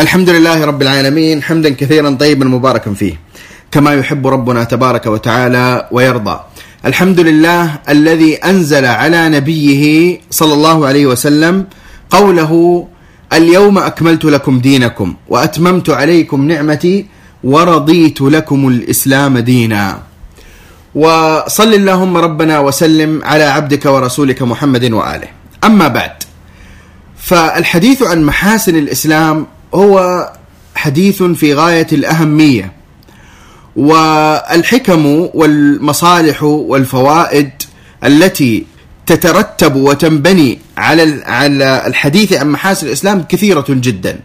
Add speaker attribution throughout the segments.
Speaker 1: الحمد لله رب العالمين حمدا كثيرا طيبا مباركا فيه كما يحب ربنا تبارك وتعالى ويرضى. الحمد لله الذي أنزل على نبيه صلى الله عليه وسلم قوله اليوم أكملت لكم دينكم وأتممت عليكم نعمتي ورضيت لكم الإسلام دينا. وصل اللهم ربنا وسلم على عبدك ورسولك محمد وآله. أما بعد فالحديث عن محاسن الإسلام هو حديث في غاية الأهمية. والحكم والمصالح والفوائد التي تترتب وتنبني على على الحديث عن محاسن الإسلام كثيرة جدا.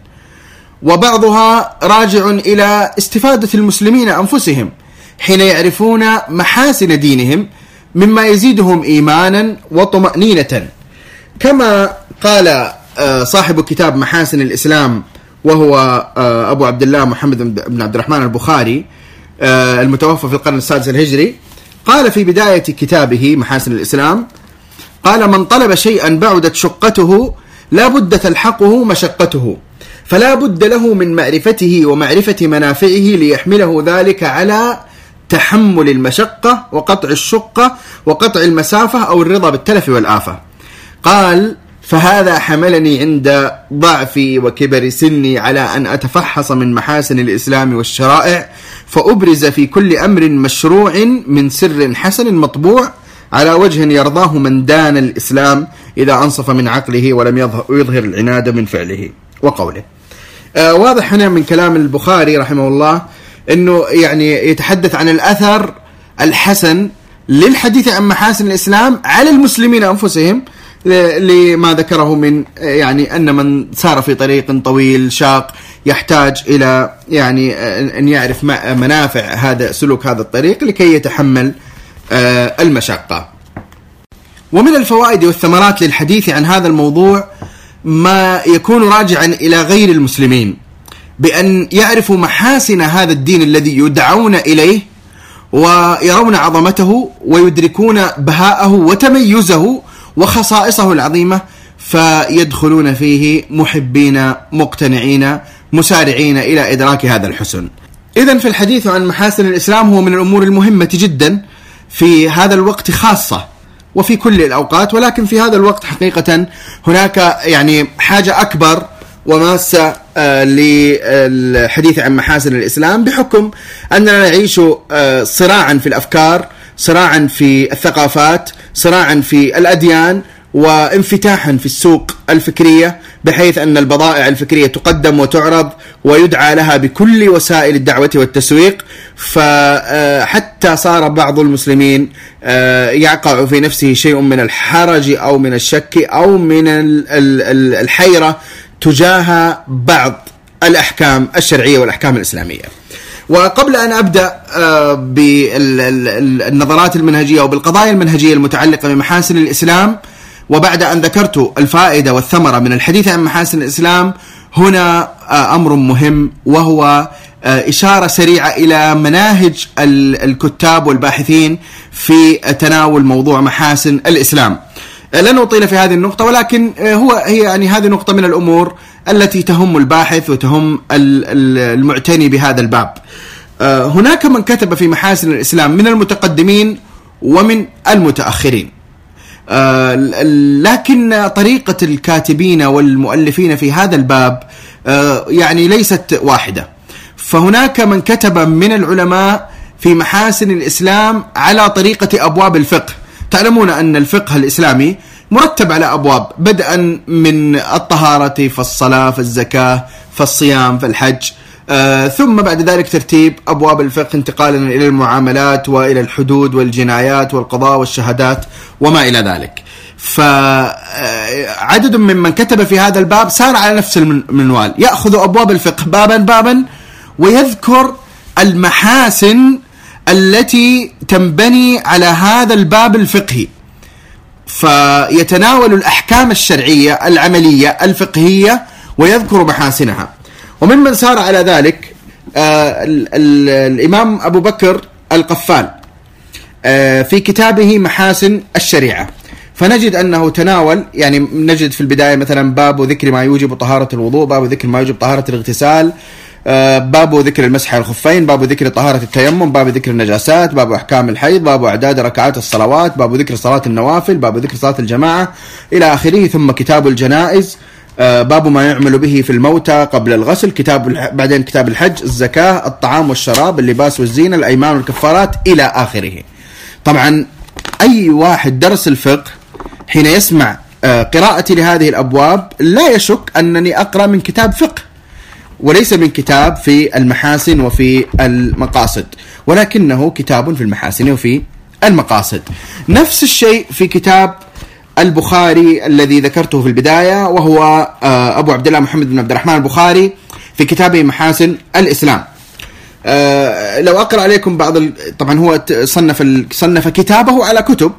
Speaker 1: وبعضها راجع إلى استفادة المسلمين أنفسهم حين يعرفون محاسن دينهم مما يزيدهم ايمانا وطمأنينة. كما قال آه، صاحب كتاب محاسن الإسلام وهو آه، أبو عبد الله محمد بن عبد الرحمن البخاري آه، المتوفى في القرن السادس الهجري. قال في بداية كتابه محاسن الإسلام قال من طلب شيئا بعدت شقته لا بد تلحقه مشقته فلا بد له من معرفته ومعرفة منافعه ليحمله ذلك على تحمل المشقة وقطع الشقة وقطع المسافة أو الرضا بالتلف والآفة. قال فهذا حملني عند ضعفي وكبر سني على أن أتفحص من محاسن الإسلام والشرائع فأبرز في كل أمر مشروع من سر حسن مطبوع على وجه يرضاه من دان الإسلام إذا أنصف من عقله ولم يظهر العناد من فعله وقوله. آه واضح هنا من كلام البخاري رحمه الله إنه يعني يتحدث عن الأثر الحسن للحديث عن محاسن الإسلام على المسلمين أنفسهم لما ذكره من يعني أن من سار في طريق طويل شاق يحتاج إلى يعني أن يعرف منافع هذا سلوك هذا الطريق لكي يتحمل آه، المشقة. ومن الفوائد والثمرات للحديث عن هذا الموضوع ما يكون راجعا إلى غير المسلمين بأن يعرفوا محاسن هذا الدين الذي يدعون إليه ويرون عظمته ويدركون بهاءه وتميزه وخصائصه العظيمة فيدخلون فيه محبين مقتنعين مسارعين إلى إدراك هذا الحسن. اذا في الحديث عن محاسن الإسلام هو من الأمور المهمة جدا في هذا الوقت خاصة وفي كل الأوقات ولكن في هذا الوقت حقيقة هناك يعني حاجة أكبر وماسة آه، للحديث عن محاسن الإسلام بحكم أننا نعيش آه، صراعا في الأفكار صراعا في الثقافات صراعا في الأديان وانفتاحا في السوق الفكرية بحيث أن البضائع الفكرية تقدم وتعرض ويدعى لها بكل وسائل الدعوة والتسويق فحتى صار بعض المسلمين آه، يقع في نفسه شيء من الحرج أو من الشك أو من الحيرة تجاه بعض الأحكام الشرعية والأحكام الإسلامية. وقبل أن أبدأ آه، بالنظرات المنهجية وبالقضايا المنهجية المتعلقة بمحاسن الإسلام وبعد أن ذكرت الفائدة والثمرة من الحديث عن محاسن الإسلام هنا آه، أمر مهم وهو آه، إشارة سريعة إلى مناهج الكتاب والباحثين في تناول موضوع محاسن الإسلام. لن أطيل في هذه النقطة ولكن هو هي يعني هذه نقطة من الأمور التي تهم الباحث وتهم المعتني بهذا الباب. آه، هناك من كتب في محاسن الإسلام من المتقدمين ومن المتأخرين. آه، لكن طريقة الكاتبين والمؤلفين في هذا الباب آه، يعني ليست واحدة. فهناك من كتب من العلماء في محاسن الإسلام على طريقة أبواب الفقه. تعلمون أن الفقه الإسلامي مرتب على أبواب بدءا من الطهارة فالصلاه فالزكاه فالصيام فالحج آه ثم بعد ذلك ترتيب أبواب الفقه انتقالا إلى المعاملات وإلى الحدود والجنايات والقضاء والشهادات وما إلى ذلك. فعدد ممن كتب في هذا الباب سار على نفس المنوال يأخذ أبواب الفقه بابا بابا ويذكر المحاسن التي تنبني على هذا الباب الفقهي فيتناول الأحكام الشرعية العملية الفقهية ويذكر محاسنها. وممن سار على ذلك آه الإمام أبو بكر القفال آه في كتابه محاسن الشريعة. فنجد أنه تناول يعني نجد في البداية مثلا باب ذكر ما يوجب طهارة الوضوء باب ذكر ما يوجب طهارة الاغتسال باب ذكر المسح على الخفين باب ذكر طهارة التيمم باب ذكر النجاسات باب أحكام الحيض باب أعداد ركعات الصلوات باب ذكر صلاة النوافل باب ذكر صلاة الجماعة إلى آخره ثم كتاب الجنائز آه، باب ما يعمل به في الموتى قبل الغسل كتاب بعدين كتاب الحج الزكاة الطعام والشراب اللباس والزينة الأيمان والكفارات إلى آخره. طبعا أي واحد درس الفقه حين يسمع آه، قراءتي لهذه الأبواب لا يشك أنني أقرأ من كتاب فقه. وليس من كتاب في المحاسن وفي المقاصد ولكنه كتاب في المحاسن وفي المقاصد. نفس الشيء في كتاب البخاري الذي ذكرته في البداية وهو آه، أبو عبد الله محمد بن عبد الرحمن البخاري في كتابه محاسن الإسلام. آه، لو أقرأ عليكم بعض طبعا هو صنف صنف كتابه على كتب.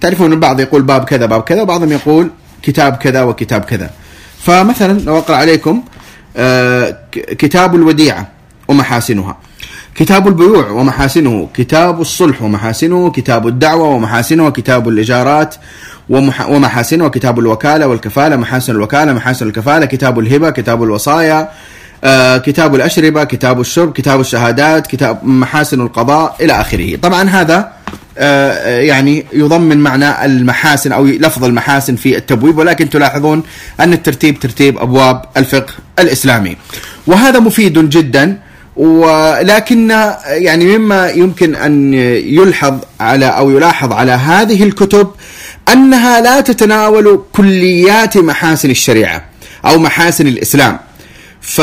Speaker 1: تعرفون البعض يقول باب كذا باب كذا وبعضهم يقول كتاب كذا وكتاب كذا. فمثلا لو أقرأ عليكم كتاب الوديعة ومحاسنها. كتاب البيوع ومحاسنه كتاب الصلح ومحاسنه كتاب الدعوة ومحاسنه كتاب الإجارات ومحاسنه كتاب الوكالة والكفالة محاسن الوكالة محاسن الكفالة كتاب الهبة كتاب الوصايا آه، كتاب الأشربة كتاب الشرب كتاب الشهادات كتاب محاسن القضاء إلى آخره. طبعا هذا آه، يعني يضمن معنى المحاسن أو لفظ المحاسن في التبويب ولكن تلاحظون أن الترتيب ترتيب أبواب الفقه الإسلامي وهذا مفيد جدا ولكن يعني مما يمكن أن يلحظ على أو يلاحظ على هذه الكتب أنها لا تتناول كليات محاسن الشريعة أو محاسن الإسلام. ف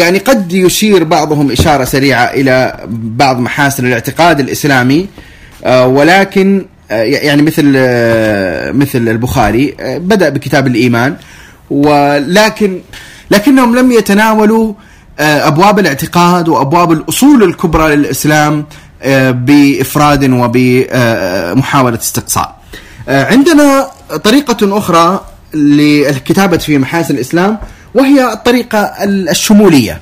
Speaker 1: يعني قد يشير بعضهم إشارة سريعة إلى بعض محاسن الاعتقاد الإسلامي آه، ولكن آه، يعني مثل آه، مثل البخاري بدأ بكتاب الإيمان ولكن لكنهم لم يتناولوا أبواب الاعتقاد وأبواب الأصول الكبرى للإسلام بإفراد وبمحاولة استقصاء. عندنا طريقة أخرى للكتابة في محاسن الإسلام وهي الطريقة الشمولية.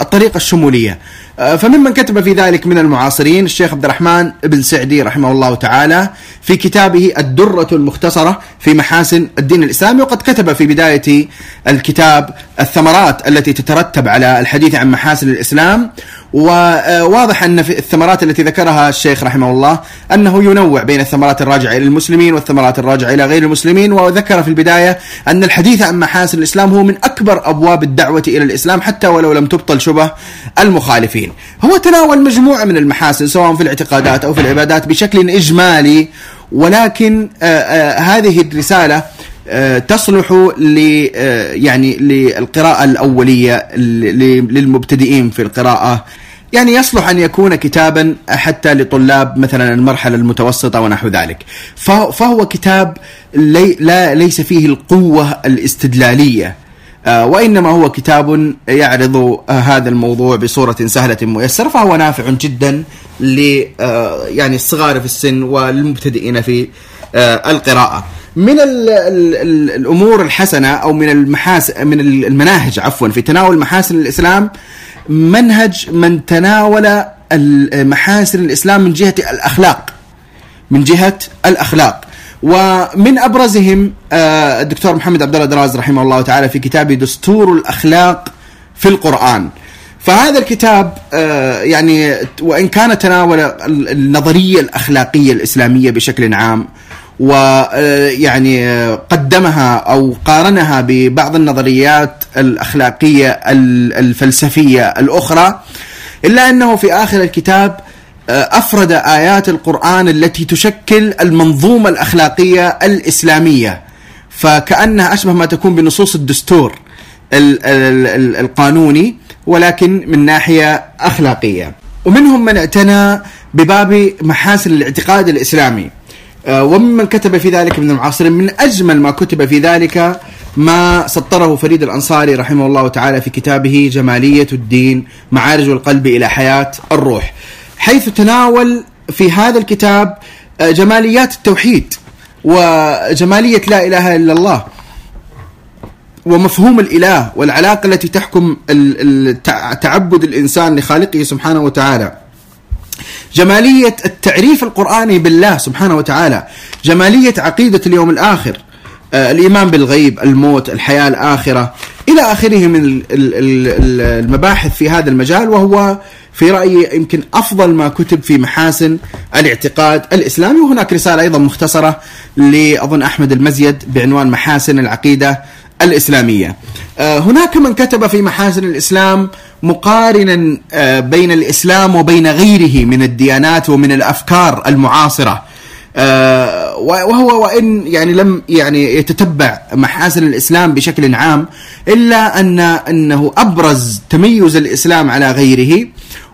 Speaker 1: الطريقة الشمولية. فممن كتب في ذلك من المعاصرين الشيخ عبد الرحمن بن سعدي رحمه الله تعالى في كتابه الدرة المختصرة في محاسن الدين الإسلامي وقد كتب في بداية الكتاب الثمرات التي تترتب على الحديث عن محاسن الإسلام وواضح أن في الثمرات التي ذكرها الشيخ رحمه الله أنه ينوع بين الثمرات الراجعة إلى المسلمين والثمرات الراجعة إلى غير المسلمين وذكر في البداية أن الحديث عن محاسن الإسلام هو من أكبر أبواب الدعوة إلى الإسلام حتى ولو لم تبطل شبه المخالفين. هو تناول مجموعة من المحاسن سواء في الاعتقادات أو في العبادات بشكل إجمالي ولكن آه، آه، هذه الرسالة آه، تصلح ل يعني للقراءة الأولية للمبتدئين في القراءة. يعني يصلح أن يكون كتابا حتى لطلاب مثلا المرحلة المتوسطة ونحو ذلك. فهو كتاب لي لا ليس فيه القوة الاستدلالية. آه، وإنما هو كتاب يعرض آه، هذا الموضوع بصورة سهلة ميسرة فهو نافع جدا ل آه، يعني الصغار في السن والمبتدئين في القراءة. من ال ال الأمور الحسنة أو من المحاس من المناهج عفوا في تناول محاسن الإسلام منهج من تناول محاسن الإسلام من جهة الأخلاق من جهة الأخلاق. ومن أبرزهم آه، الدكتور محمد عبد الله دراز رحمه الله تعالى في كتابه دستور الأخلاق في القرآن. فهذا الكتاب آه، يعني وإن كان تناول النظرية الأخلاقية الإسلامية بشكل عام ويعني آه، قدمها أو قارنها ببعض النظريات الأخلاقية الفلسفية الأخرى إلا أنه في آخر الكتاب أفرد آيات القرآن التي تشكل المنظومة الأخلاقية الإسلامية. فكأنها أشبه ما تكون بنصوص الدستور القانوني ولكن من ناحية أخلاقية. ومنهم من اعتنى بباب محاسن الاعتقاد الإسلامي. آه، وممن كتب في ذلك من المعاصرين. من أجمل ما كتب في ذلك ما سطره فريد الأنصاري رحمه الله تعالى في كتابه جمالية الدين معارج القلب إلى حياة الروح. حيث تناول في هذا الكتاب آه، جماليات التوحيد وجمالية لا إله إلا الله ومفهوم الإله والعلاقة التي تحكم تعبد الإنسان لخالقه سبحانه وتعالى. جمالية التعريف القرآني بالله سبحانه وتعالى. جمالية عقيدة اليوم الآخر آه، الإيمان بالغيب الموت الحياة الآخرة إلى آخره من المباحث في هذا المجال وهو في رأيي يمكن أفضل ما كتب في محاسن الاعتقاد الإسلامي وهناك رسالة أيضا مختصرة لأظن أحمد المزيد بعنوان محاسن العقيدة الإسلامية. آه، هناك من كتب في محاسن الإسلام مقارنا آه، بين الإسلام وبين غيره من الديانات ومن الأفكار المعاصرة. آه، وهو وإن يعني لم يعني يتتبع محاسن الإسلام بشكل عام إلا أن إنه أبرز تميز الإسلام على غيره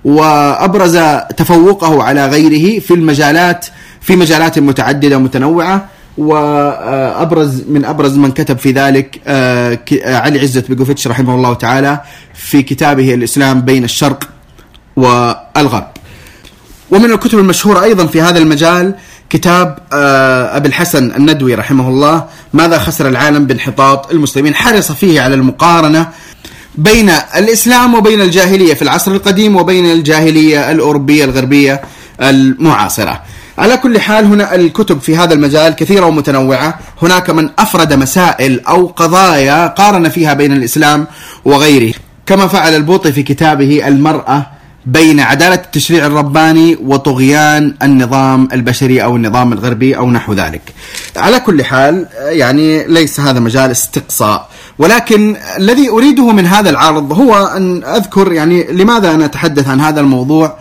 Speaker 1: وأبرز تفوقه على غيره في المجالات في مجالات متعددة متنوعة وأبرز من أبرز من كتب في ذلك آه، علي عزت بيجوفيتش رحمه الله تعالى في كتابه الإسلام بين الشرق والغرب. ومن الكتب المشهورة أيضا في هذا المجال كتاب آه، أبي الحسن الندوي رحمه الله ماذا خسر العالم بانحطاط المسلمين حرص فيه على المقارنة بين الإسلام وبين الجاهلية في العصر القديم وبين الجاهلية الأوروبية الغربية المعاصرة. على كل حال هنا الكتب في هذا المجال كثيرة ومتنوعة، هناك من أفرد مسائل أو قضايا قارن فيها بين الإسلام وغيره، كما فعل البوطي في كتابه المرأة بين عدالة التشريع الرباني وطغيان النظام البشري أو النظام الغربي أو نحو ذلك. على كل حال يعني ليس هذا مجال استقصاء ولكن الذي أريده من هذا العرض هو أن أذكر يعني لماذا أنا أتحدث عن هذا الموضوع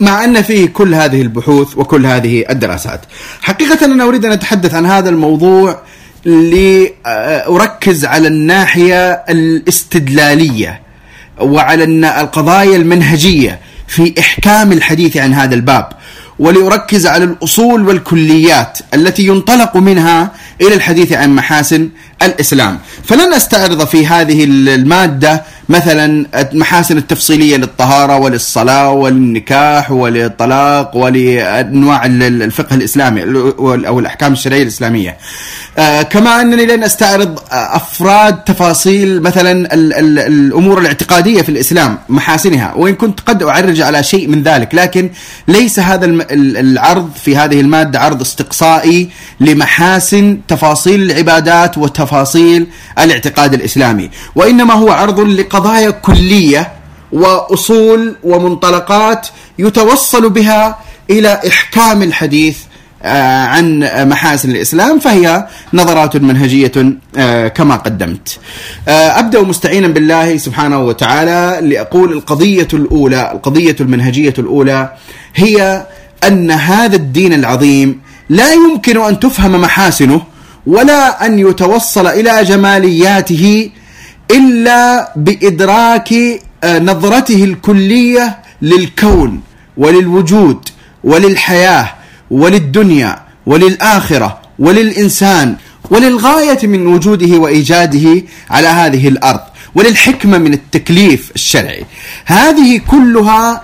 Speaker 1: مع أن فيه كل هذه البحوث وكل هذه الدراسات. حقيقة أنا أريد أن أتحدث عن هذا الموضوع لأركز على الناحية الاستدلالية. وعلى القضايا المنهجية في إحكام الحديث عن هذا الباب. وليركز على الأصول والكليات التي ينطلق منها إلى الحديث عن محاسن الإسلام، فلن استعرض في هذه المادة مثلا المحاسن التفصيلية للطهارة وللصلاة وللنكاح وللطلاق ولأنواع الفقه الإسلامي أو الأحكام الشرعية الإسلامية. آه، كما أنني لن استعرض أفراد تفاصيل مثلا ال ال الأمور الاعتقادية في الإسلام محاسنها وإن كنت قد أعرج على شيء من ذلك لكن ليس هذا العرض في هذه المادة عرض استقصائي لمحاسن تفاصيل العبادات وتفاصيل الاعتقاد الإسلامي وإنما هو عرض لقضايا كلية وأصول ومنطلقات يتوصل بها إلى إحكام الحديث آه، عن محاسن الإسلام فهي نظرات منهجية آه، كما قدمت. آه، أبدأ مستعينا بالله سبحانه وتعالى لأقول القضية الأولى، القضية المنهجية الأولى هي أن هذا الدين العظيم لا يمكن أن تفهم محاسنه ولا أن يتوصل إلى جمالياته إلا بإدراك نظرته الكلية للكون وللوجود وللحياة وللدنيا وللآخرة وللإنسان وللغاية من وجوده وإيجاده على هذه الأرض وللحكمة من التكليف الشرعي. هذه كلها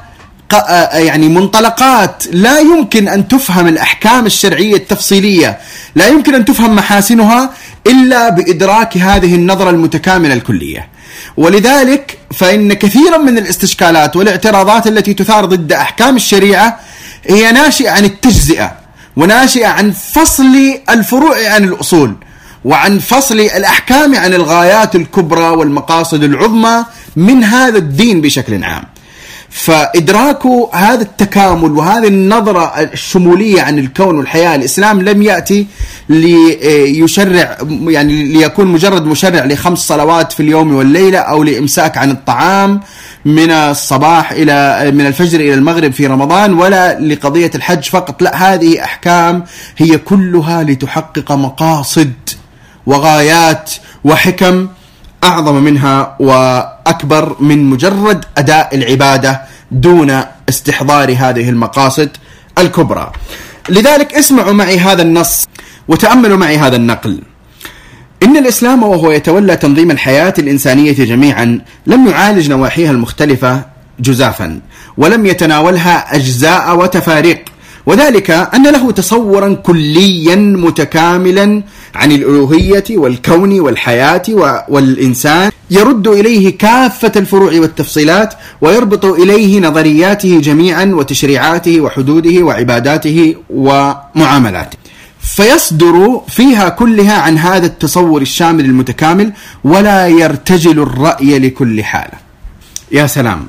Speaker 1: يعني منطلقات. لا يمكن أن تفهم الأحكام الشرعية التفصيلية. لا يمكن أن تفهم محاسنها إلا بإدراك هذه النظرة المتكاملة الكلية. ولذلك فإن كثيرا من الاستشكالات والاعتراضات التي تثار ضد أحكام الشريعة هي ناشئة عن التجزئة وناشئة عن فصل الفروع عن الأصول وعن فصل الأحكام عن الغايات الكبرى والمقاصد العظمى من هذا الدين بشكل عام. فإدراك هذا التكامل وهذه النظرة الشمولية عن الكون والحياة الإسلام لم يأتي ليشرع يعني ليكون مجرد مشرع لخمس صلوات في اليوم والليلة أو لإمساك عن الطعام من الصباح إلى من الفجر إلى المغرب في رمضان ولا لقضية الحج فقط. لا هذه أحكام هي كلها لتحقق مقاصد وغايات وحكم أعظم منها وأكبر من مجرد أداء العبادة دون استحضار هذه المقاصد الكبرى. لذلك اسمعوا معي هذا النص وتأملوا معي هذا النقل. إن الإسلام وهو يتولى تنظيم الحياة الإنسانية جميعا لم يعالج نواحيها المختلفة جزافا ولم يتناولها أجزاء وتفاريق وذلك أن له تصورا كليا متكاملا عن الألوهية والكون والحياة والإنسان يرد إليه كافة الفروع والتفصيلات ويربط إليه نظرياته جميعا وتشريعاته وحدوده وعباداته ومعاملاته. فيصدر فيها كلها عن هذا التصور الشامل المتكامل ولا يرتجل الرأي لكل حالة يا سلام.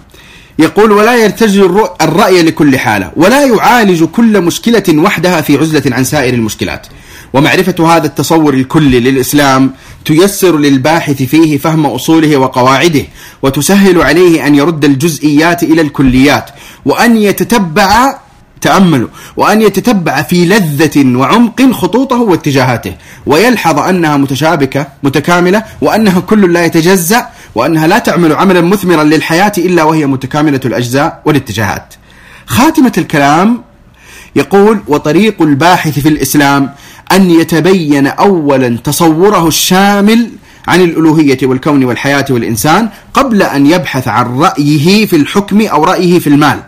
Speaker 1: يقول ولا يرتجل الرأي لكل حالة ولا يعالج كل مشكلة وحدها في عزلة عن سائر المشكلات. ومعرفة هذا التصور الكلي للإسلام تيسر للباحث فيه فهم أصوله وقواعده وتسهل عليه أن يرد الجزئيات إلى الكليات وأن يتتبع تأملوا وأن يتتبع في لذة وعمق خطوطه واتجاهاته ويلحظ أنها متشابكة متكاملة وأنها كل لا يتجزأ وأنها لا تعمل عملا مثمرا للحياة إلا وهي متكاملة الأجزاء والاتجاهات. خاتمة الكلام يقول وطريق الباحث في الإسلام أن يتبين أولا تصوره الشامل عن الألوهية والكون والحياة والإنسان قبل أن يبحث عن رأيه في الحكم أو رأيه في المال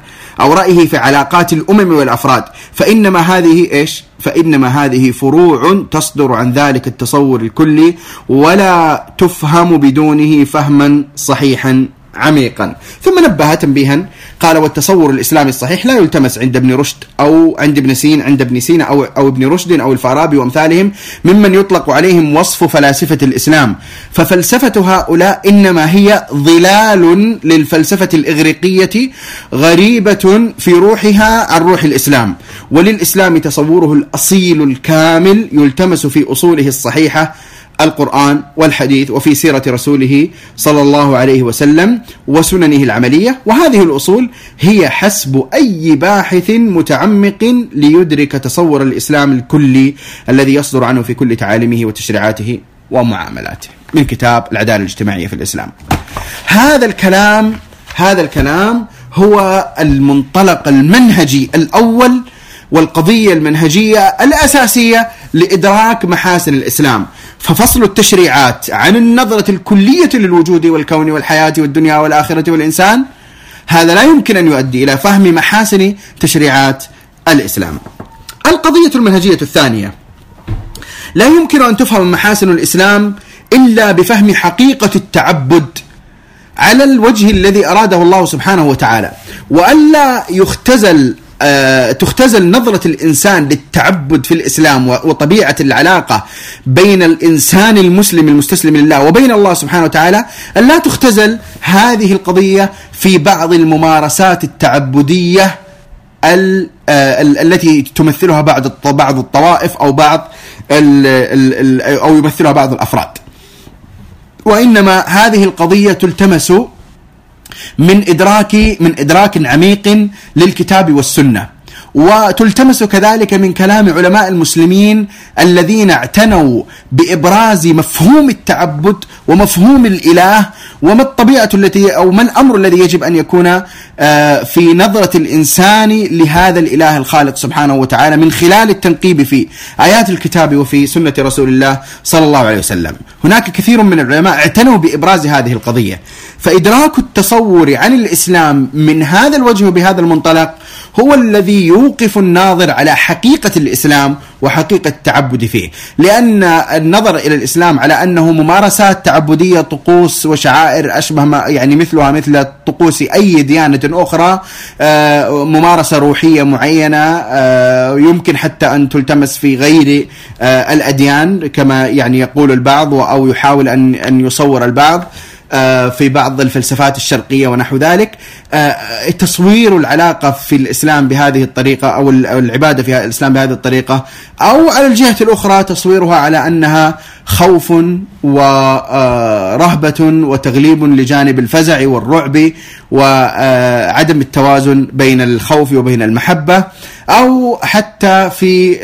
Speaker 1: أو رأيه في علاقات الأمم والأفراد. فإنما هذه إيش؟ فإنما هذه فروع تصدر عن ذلك التصور الكلي ولا تفهم بدونه فهما صحيحا. عميقا. ثم نبه تنبيها قال والتصور الإسلامي الصحيح لا يلتمس عند ابن رشد أو عند ابن سين عند ابن سينا أو, أو ابن رشد أو الفارابي وأمثالهم ممن يطلق عليهم وصف فلاسفة الإسلام. ففلسفة هؤلاء إنما هي ظلال للفلسفة الإغريقية غريبة في روحها عن روح الإسلام. وللإسلام تصوره الأصيل الكامل يلتمس في أصوله الصحيحة القرآن والحديث وفي سيرة رسوله صلى الله عليه وسلم وسننه العملية وهذه الأصول هي حسب أي باحث متعمق ليدرك تصور الإسلام الكلي الذي يصدر عنه في كل تعاليمه وتشريعاته ومعاملاته. من كتاب العدالة الاجتماعية في الإسلام. هذا الكلام هذا الكلام هو المنطلق المنهجي الأول والقضية المنهجية الأساسية لإدراك محاسن الإسلام. ففصل التشريعات عن النظرة الكلية للوجود والكون والحياة والدنيا والآخرة والإنسان هذا لا يمكن أن يؤدي إلى فهم محاسن تشريعات الإسلام. القضية المنهجية الثانية لا يمكن أن تفهم محاسن الإسلام إلا بفهم حقيقة التعبد على الوجه الذي أراده الله سبحانه وتعالى. وألا يختزل تختزل نظرة الإنسان للتعبد في الإسلام وطبيعة العلاقة بين الإنسان المسلم المستسلم لله وبين الله سبحانه وتعالى أن لا تختزل هذه القضية في بعض الممارسات التعبدية ال آه، التي تمثلها بعض بعض الطوائف أو بعض أو يمثلها بعض الأفراد. وإنما هذه القضية تلتمس من إدراك من إدراك عميق للكتاب والسنة. وتلتمس كذلك من كلام علماء المسلمين الذين اعتنوا بإبراز مفهوم التعبد ومفهوم الإله وما الطبيعة التي أو ما الأمر الذي يجب أن يكون آه، في نظرة الإنسان لهذا الإله الخالق سبحانه وتعالى من خلال التنقيب في آيات الكتاب وفي سنة رسول الله صلى الله عليه وسلم. هناك كثير من العلماء اعتنوا بإبراز هذه القضية. فإدراك التصور عن الإسلام من هذا الوجه وبهذا المنطلق هو الذي يوقف الناظر على حقيقة الإسلام وحقيقة التعبد فيه. لأن النظر إلى الإسلام على أنه ممارسات تعبدية طقوس وشعائر أشبه ما يعني مثلها مثل طقوس أي ديانة أخرى آه، ممارسة روحية معينة آه، يمكن حتى أن تلتمس في غير آه، الأديان كما يعني يقول البعض أو يحاول أن يصور البعض. في بعض الفلسفات الشرقية ونحو ذلك. آه، تصوير العلاقة في الإسلام بهذه الطريقة أو العبادة في الإسلام بهذه الطريقة أو على الجهة الأخرى تصويرها على أنها خوف ورهبه آه، وتغليب لجانب الفزع والرعب وعدم التوازن بين الخوف وبين المحبة أو حتى في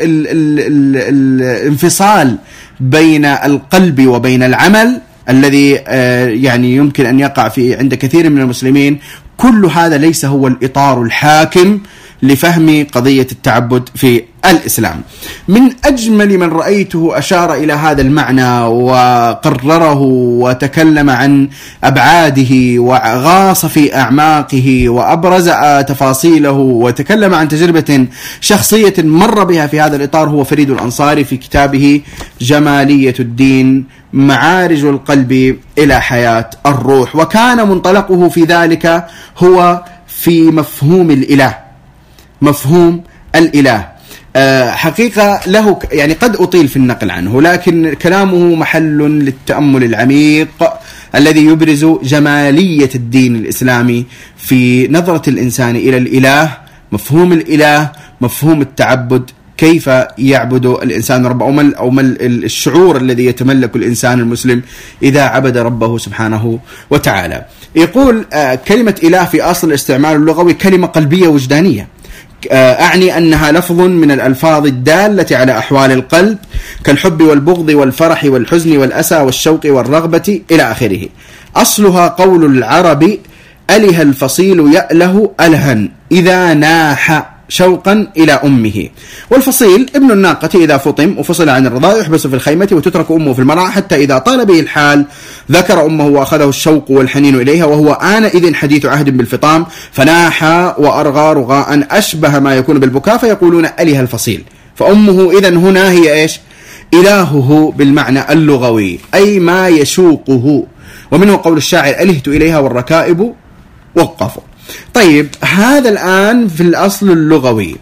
Speaker 1: الانفصال بين القلب وبين العمل الذي آه، يعني يمكن أن يقع في عند كثير من المسلمين كل هذا ليس هو الإطار الحاكم لفهم قضية التعبد في الإسلام. من أجمل من رأيته أشار إلى هذا المعنى وقرره وتكلم عن أبعاده وغاص في أعماقه وأبرز تفاصيله وتكلم عن تجربة شخصية مر بها في هذا الإطار هو فريد الأنصاري في كتابه جمالية الدين معارج القلب إلى حياة الروح وكان منطلقه في ذلك هو في مفهوم الإله مفهوم الإله. آه، حقيقة له يعني قد أطيل في النقل عنه لكن كلامه محل للتأمل العميق الذي يبرز جمالية الدين الإسلامي في نظرة الإنسان إلى الإله مفهوم الإله مفهوم التعبد كيف يعبد الإنسان ربه أو ما أو ما الشعور الذي يتملك الإنسان المسلم إذا عبد ربه سبحانه وتعالى. يقول آه، كلمة إله في أصل الاستعمال اللغوي كلمة قلبية وجدانية. آه، أعني أنها لفظ من الألفاظ الدالة على أحوال القلب كالحب والبغض والفرح والحزن والأسى والشوق والرغبة إلى آخره. أصلها قول العرب اله الفصيل يأله ألها إذا ناح شوقا إلى أمه. والفصيل ابن الناقة إذا فطم وفصل عن الرضاع يحبس في الخيمة وتترك أمه في المرعى حتى إذا طال به الحال ذكر أمه وأخذه الشوق والحنين إليها وهو آنئذ حديث عهد بالفطام فناحى وأرغى رغاء أشبه ما يكون بالبكاء فيقولون أله الفصيل. فأمه إذا هنا هي إيش؟ إلهه بالمعنى اللغوي أي ما يشوقه. ومنه قول الشاعر ألهت إليها والركائب وقفوا. طيب هذا الآن في الأصل اللغوي.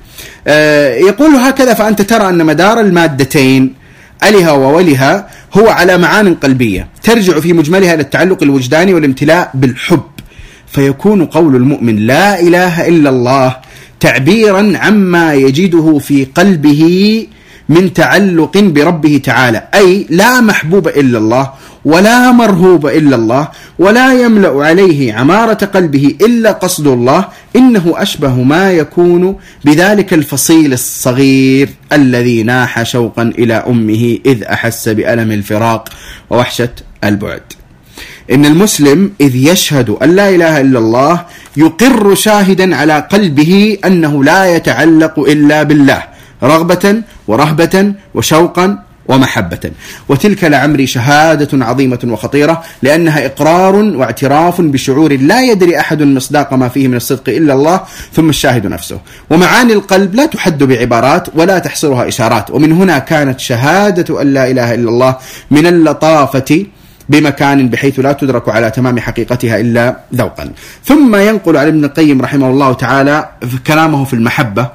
Speaker 1: آه يقول هكذا فأنت ترى أن مدار المادتين ألها وولها هو على معان قلبية. ترجع في مجملها إلى التعلق الوجداني والامتلاء بالحب. فيكون قول المؤمن لا إله إلا الله تعبيرا عما يجده في قلبه من تعلق بربه تعالى. أي لا محبوب إلا الله ولا مرهوب إلا الله ولا يملأ عليه عمارة قلبه إلا قصد الله إنه أشبه ما يكون بذلك الفصيل الصغير الذي ناح شوقا إلى أمه إذ أحس بألم الفراق ووحشة البعد. إن المسلم إذ يشهد أن لا إله إلا الله يقر شاهدا على قلبه أنه لا يتعلق إلا بالله رغبة ورهبة وشوقا ومحبة. وتلك لعمري شهادة عظيمة وخطيرة لأنها إقرار واعتراف بشعور لا يدري أحد مصداق ما فيه من الصدق إلا الله ثم الشاهد نفسه. ومعاني القلب لا تحد بعبارات ولا تحصرها إشارات. ومن هنا كانت شهادة أن لا إله إلا الله من اللطافة بمكان بحيث لا تدرك على تمام حقيقتها إلا ذوقا. ثم ينقل عن ابن القيم رحمه الله تعالى كلامه في المحبة.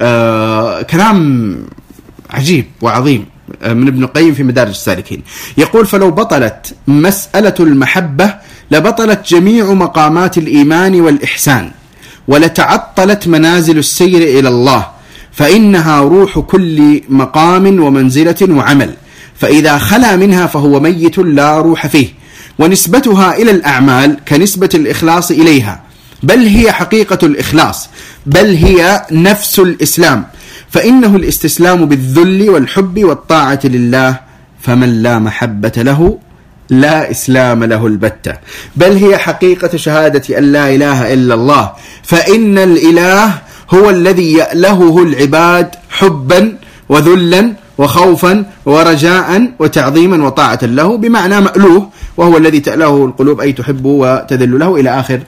Speaker 1: آه كلام عجيب وعظيم. من ابن القيم في مدارج السالكين. يقول فلو بطلت مسألة المحبة لبطلت جميع مقامات الإيمان والإحسان ولتعطلت منازل السير إلى الله فإنها روح كل مقام ومنزلة وعمل. فإذا خلا منها فهو ميت لا روح فيه ونسبتها إلى الأعمال كنسبة الإخلاص إليها. بل هي حقيقة الإخلاص بل هي نفس الإسلام فإنه الاستسلام بالذل والحب والطاعة لله فمن لا محبة له لا إسلام له البتة. بل هي حقيقة شهادة أن لا إله إلا الله فإن الإله هو الذي يألهه العباد حبا وذلا وخوفا ورجاء وتعظيما وطاعة له بمعنى مألوه وهو الذي تألهه القلوب أي تحب وتذل له إلى آخر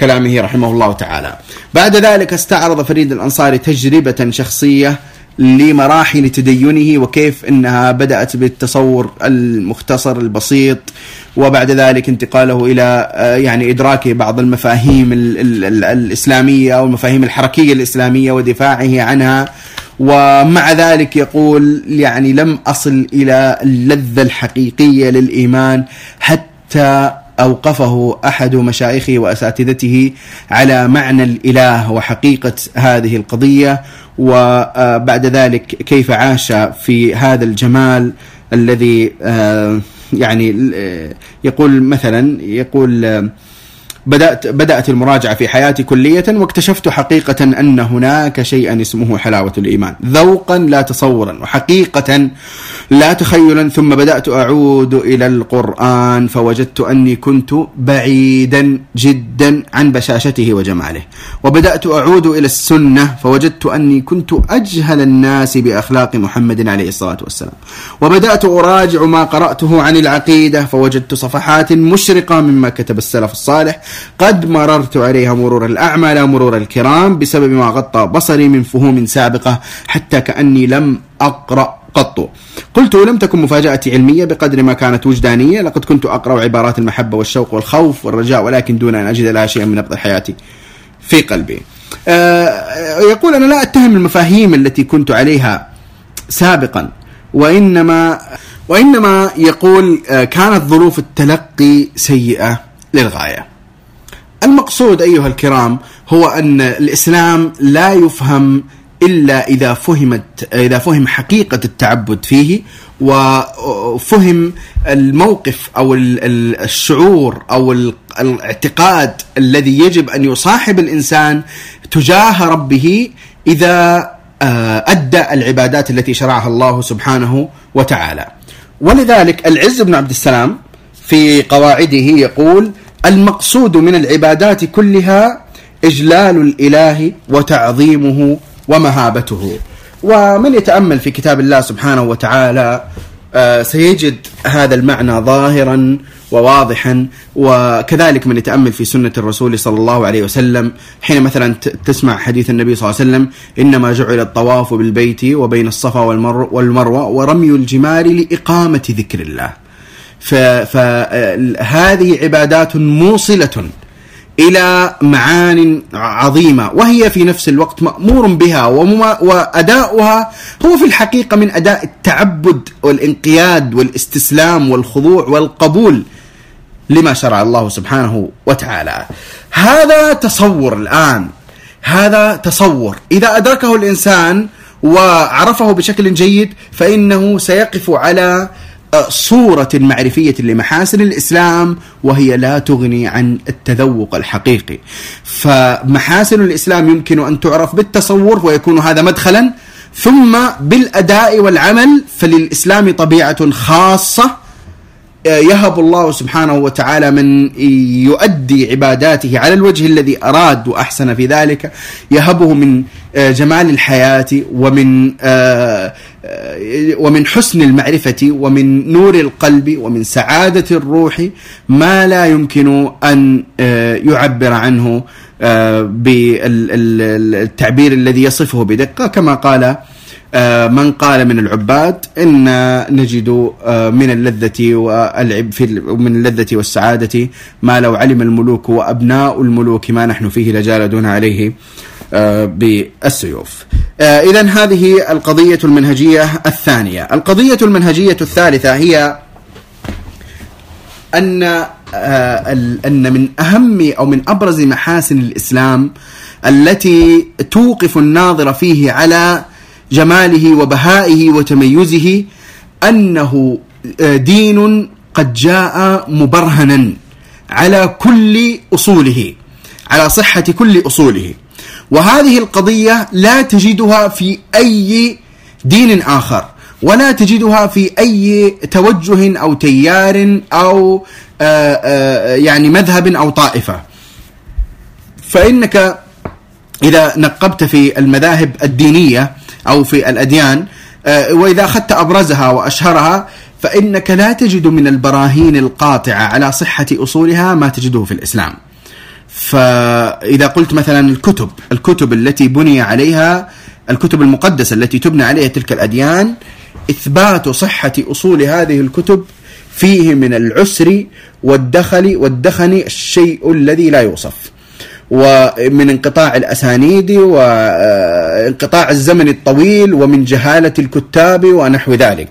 Speaker 1: كلامه رحمه الله تعالى. بعد ذلك استعرض فريد الأنصاري تجربة شخصية لمراحل تدينه وكيف إنها بدأت بالتصور المختصر البسيط وبعد ذلك انتقاله إلى آه، يعني إدراك بعض المفاهيم الإسلامية أو المفاهيم الحركية الإسلامية ودفاعه عنها. ومع ذلك يقول يعني لم أصل إلى اللذة الحقيقية للإيمان حتى أوقفه أحد مشايخه وأساتذته على معنى الإله وحقيقة هذه القضية وبعد ذلك كيف عاش في هذا الجمال الذي آه، يعني آه، يقول مثلا يقول آه، بدأت بدأت المراجعة في حياتي كلية واكتشفت حقيقة أن هناك شيئا اسمه حلاوة الإيمان. ذوقا لا تصورا وحقيقة لا تخيلا ثم بدأت أعود إلى القرآن فوجدت أني كنت بعيدا جدا عن بشاشته وجماله. وبدأت أعود إلى السنة فوجدت أني كنت أجهل الناس بأخلاق محمد عليه الصلاة والسلام. وبدأت أراجع ما قرأته عن العقيدة فوجدت صفحات مشرقة مما كتب السلف الصالح قد مررت عليها مرور الأعمى لا مرور الكرام بسبب ما غطى بصري من فهوم سابقة حتى كأني لم أقرأ قط. قلت لم تكن مفاجأتي علمية بقدر ما كانت وجدانية. لقد كنت أقرأ عبارات المحبة والشوق والخوف والرجاء ولكن دون أن أجد لها شيئا من نبض حياتي في قلبي. آه، يقول أنا لا أتهم المفاهيم التي كنت عليها سابقا وإنما وإنما يقول آه، كانت ظروف التلقي سيئة للغاية. المقصود أيها الكرام هو أن الإسلام لا يفهم إلا إذا فهمت إذا فهم حقيقة التعبد فيه وفهم الموقف أو الشعور أو الاعتقاد الذي يجب أن يصاحب الإنسان تجاه ربه إذا آه، أدى العبادات التي شرعها الله سبحانه وتعالى. ولذلك العز بن عبد السلام في قواعده يقول: المقصود من العبادات كلها إجلال الإله وتعظيمه ومهابته. ومن يتأمل في كتاب الله سبحانه وتعالى آه، سيجد هذا المعنى ظاهرا وواضحا وكذلك من يتأمل في سنة الرسول صلى الله عليه وسلم حين مثلا تسمع حديث النبي صلى الله عليه وسلم إنما جعل الطواف بالبيت وبين الصفا والمروة ورمي الجمار لإقامة ذكر الله. فهذه عبادات موصلة إلى معان عظيمة وهي في نفس الوقت مأمور بها وأداؤها هو في الحقيقة من أداء التعبد والانقياد والاستسلام والخضوع والقبول لما شرع الله سبحانه وتعالى. هذا تصور الآن هذا تصور إذا أدركه الإنسان وعرفه بشكل جيد فإنه سيقف على صورة معرفية لمحاسن الإسلام وهي لا تغني عن التذوق الحقيقي. فمحاسن الإسلام يمكن أن تعرف بالتصور ويكون هذا مدخلا ثم بالأداء والعمل فللإسلام طبيعة خاصة يهب الله سبحانه وتعالى من يؤدي عباداته على الوجه الذي أراد وأحسن في ذلك يهبه من آه، جمال الحياة ومن آه، آه، ومن حسن المعرفة ومن نور القلب ومن سعادة الروح ما لا يمكن أن يعبر عنه بالتعبير الذي يصفه بدقة كما قال آه، من قال من العباد إن نجد آه، من اللذة والعب في من اللذة والسعادة ما لو علم الملوك وأبناء الملوك ما نحن فيه لجالدون عليه آه، بالسيوف. إذا هذه القضية المنهجية الثانية، القضية المنهجية الثالثة هي أن أن من أهم أو من أبرز محاسن الإسلام التي توقف الناظر فيه على جماله وبهائه وتميزه أنه آه، دين قد جاء مبرهنا على كل أصوله على صحة كل أصوله. وهذه القضية لا تجدها في أي دين آخر ولا تجدها في أي توجه أو تيار أو آه، آه، يعني مذهب أو طائفة. فإنك إذا نقبت في المذاهب الدينية أو في الأديان آه، وإذا أخذت أبرزها وأشهرها فإنك لا تجد من البراهين القاطعة على صحة أصولها ما تجده في الإسلام. فإذا قلت مثلا الكتب الكتب التي بني عليها الكتب المقدسة التي تبنى عليها تلك الأديان إثبات صحة أصول هذه الكتب فيه من العسر والدخل والدخن الشيء الذي لا يوصف. ومن انقطاع الأسانيد وانقطاع الزمن الطويل ومن جهالة الكتاب ونحو ذلك.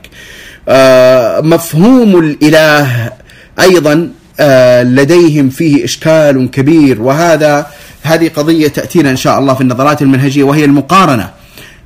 Speaker 1: آه، مفهوم الإله أيضا آه، لديهم فيه إشكال كبير وهذا هذه قضية تأتينا إن شاء الله في النظرات المنهجية وهي المقارنة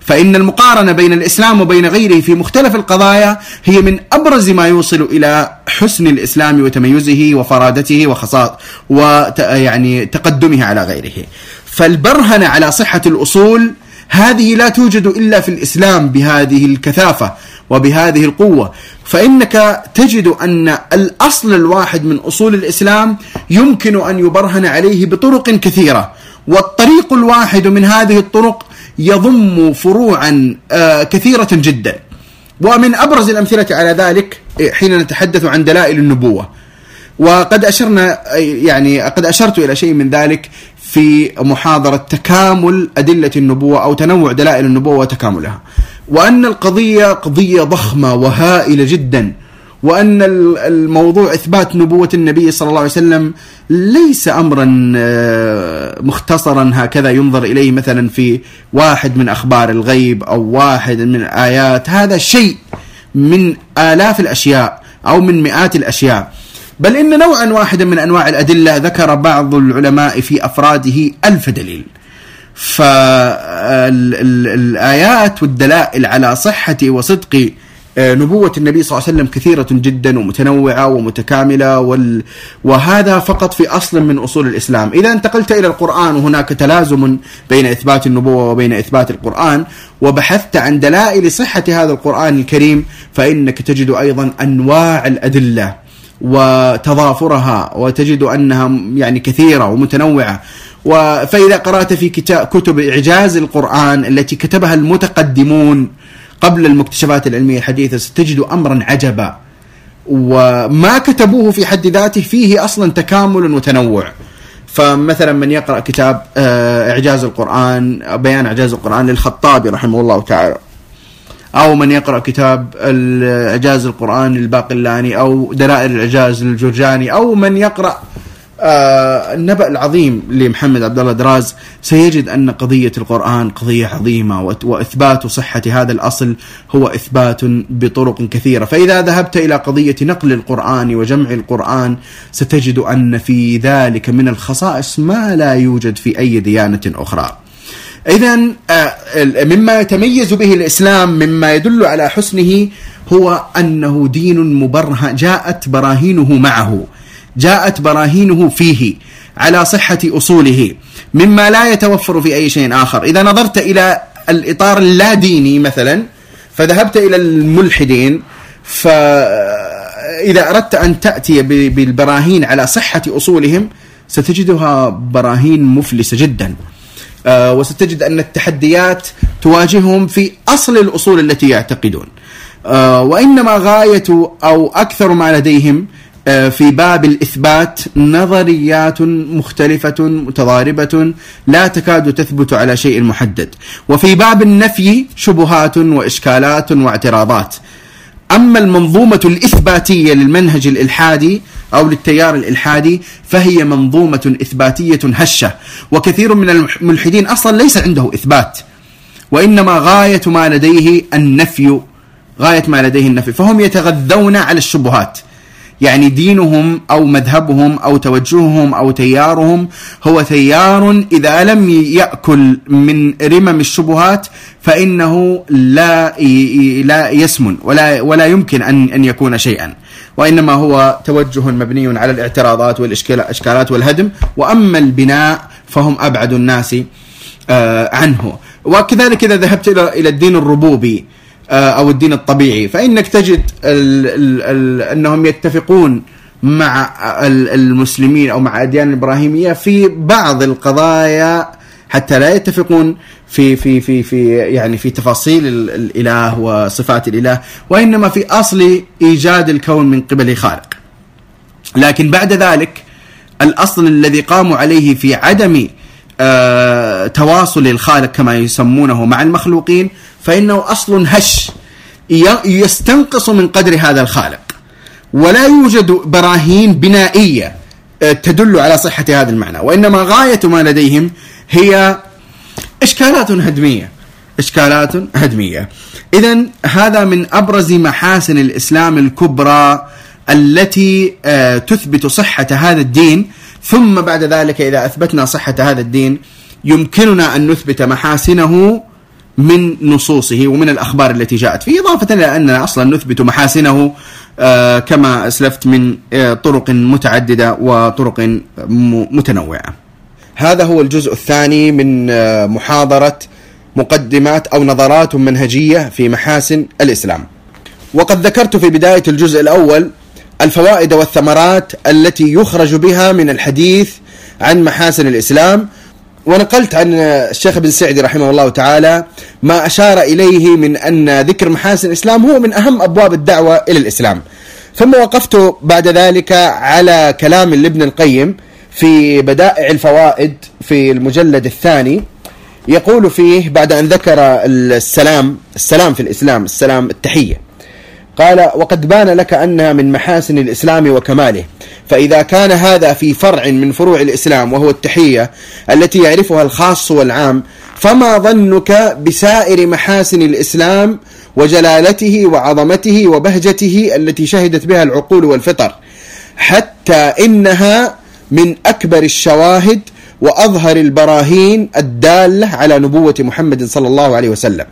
Speaker 1: فإن المقارنة بين الإسلام وبين غيره في مختلف القضايا هي من أبرز ما يوصل إلى حسن الإسلام وتميزه وفرادته وخصائص ويعني تقدمه على غيره. فالبرهنة على صحة الأصول هذه لا توجد إلا في الإسلام بهذه الكثافة وبهذه القوة. فإنك تجد أن الأصل الواحد من أصول الإسلام يمكن أن يبرهن عليه بطرق كثيرة والطريق الواحد من هذه الطرق يضم فروعا آه، كثيرة جدا. ومن أبرز الأمثلة على ذلك حين نتحدث عن دلائل النبوة. وقد أشرنا يعني قد أشرت إلى شيء من ذلك في محاضرة تكامل أدلة النبوة أو تنوع دلائل النبوة وتكاملها. وأن القضية قضية ضخمة وهائلة جدا. وأن الموضوع إثبات نبوة النبي صلى الله عليه وسلم ليس أمرا آه، مختصرا هكذا ينظر إليه مثلا في واحد من أخبار الغيب أو واحد من الآيات هذا شيء من آلاف الأشياء أو من مئات الأشياء. بل إن نوعا واحدا من أنواع الأدلة ذكر بعض العلماء في أفراده ألف دليل. فالآيات والدلائل على صحة وصدق نبوة النبي صلى الله عليه وسلم كثيرة جدا ومتنوعة ومتكاملة وال... وهذا فقط في أصل من أصول الإسلام. إذا انتقلت إلى القرآن وهناك تلازم بين إثبات النبوة وبين إثبات القرآن وبحثت عن دلائل صحة هذا القرآن الكريم فإنك تجد أيضا أنواع الأدلة وتضافرها وتجد أنها يعني كثيرة ومتنوعة. فإذا قرأت في كتاب كتب إعجاز القرآن التي كتبها المتقدمون قبل المكتشفات العلمية الحديثة ستجد أمرا عجبا وما كتبوه في حد ذاته فيه أصلا تكامل وتنوع. فمثلا من يقرأ كتاب آه، إعجاز القرآن بيان إعجاز القرآن للخطابي رحمه الله تعالى. أو من يقرأ كتاب إعجاز القرآن للباقلاني أو دلائل الإعجاز للجرجاني أو من يقرأ آه النبأ العظيم لمحمد عبد الله دراز سيجد أن قضية القرآن قضية عظيمة وإثبات صحة هذا الأصل هو إثبات بطرق كثيرة. فإذا ذهبت إلى قضية نقل القرآن وجمع القرآن ستجد أن في ذلك من الخصائص ما لا يوجد في أي ديانة أخرى. إذا آه، مما يتميز به الإسلام مما يدل على حسنه هو أنه دين مبرهن جاءت براهينه معه. جاءت براهينه فيه على صحة أصوله مما لا يتوفر في أي شيء آخر. إذا نظرت إلى الإطار اللاديني مثلا فذهبت إلى الملحدين فإذا أردت أن تأتي بالبراهين على صحة أصولهم ستجدها براهين مفلسة جدا. آه، وستجد أن التحديات تواجههم في أصل الأصول التي يعتقدون. آه، وإنما غاية أو أكثر ما لديهم في باب الإثبات نظريات مختلفة متضاربة لا تكاد تثبت على شيء محدد. وفي باب النفي شبهات وإشكالات واعتراضات. أما المنظومة الإثباتية للمنهج الإلحادي أو للتيار الإلحادي فهي منظومة إثباتية هشة. وكثير من الملحدين أصلا ليس عنده إثبات وإنما غاية ما لديه النفي غاية ما لديه النفي. فهم يتغذون على الشبهات. يعني دينهم أو مذهبهم أو توجههم أو تيارهم هو تيار إذا لم يأكل من رمم الشبهات فإنه لا لا يسمن ولا ولا يمكن ان أن يكون شيئا. وإنما هو توجه مبني على الاعتراضات والاشكالات والهدم. وأما البناء فهم أبعد الناس آه، عنه. وكذلك إذا ذهبت إلى الدين الربوبي أو الدين الطبيعي فإنك تجد ال ال ال أنهم يتفقون مع المسلمين أو مع الاديان الإبراهيمية في بعض القضايا حتى لا يتفقون في في في في يعني في تفاصيل الإله وصفات الإله وإنما في أصل إيجاد الكون من قبل خالق. لكن بعد ذلك الأصل الذي قاموا عليه في عدم آه تواصل الخالق كما يسمونه مع المخلوقين فإنه أصل هش. يستنقص من قدر هذا الخالق. ولا يوجد براهين بنائية آه، تدل على صحة هذا المعنى. وإنما غاية ما لديهم هي إشكالات هدمية. إشكالات هدمية. إذا هذا من أبرز محاسن الإسلام الكبرى التي آه، تثبت صحة هذا الدين. ثم بعد ذلك إذا أثبتنا صحة هذا الدين يمكننا أن نثبت محاسنه من نصوصه ومن الأخبار التي جاءت فيه إضافة إلى أننا أصلا نثبت محاسنه آه، كما أسلفت من آه، طرق متعددة وطرق متنوعة. هذا هو الجزء الثاني من آه، محاضرة مقدمات أو نظرات منهجية في محاسن الإسلام. وقد ذكرت في بداية الجزء الأول الفوائد والثمرات التي يخرج بها من الحديث عن محاسن الإسلام ونقلت عن الشيخ ابن سعدي رحمه الله تعالى ما أشار إليه من أن ذكر محاسن الإسلام هو من أهم أبواب الدعوة إلى الإسلام. ثم وقفت بعد ذلك على كلام لابن القيم في بدائع الفوائد في المجلد الثاني. يقول فيه بعد أن ذكر السلام السلام في الإسلام السلام التحية. قال وقد بان لك أنها من محاسن الإسلام وكماله. فإذا كان هذا في فرع من فروع الإسلام وهو التحية التي يعرفها الخاص والعام فما ظنك بسائر محاسن الإسلام وجلالته وعظمته وبهجته التي شهدت بها العقول والفطر؟ حتى إنها من أكبر الشواهد وأظهر البراهين الدالة على نبوة محمد صلى الله عليه وسلم.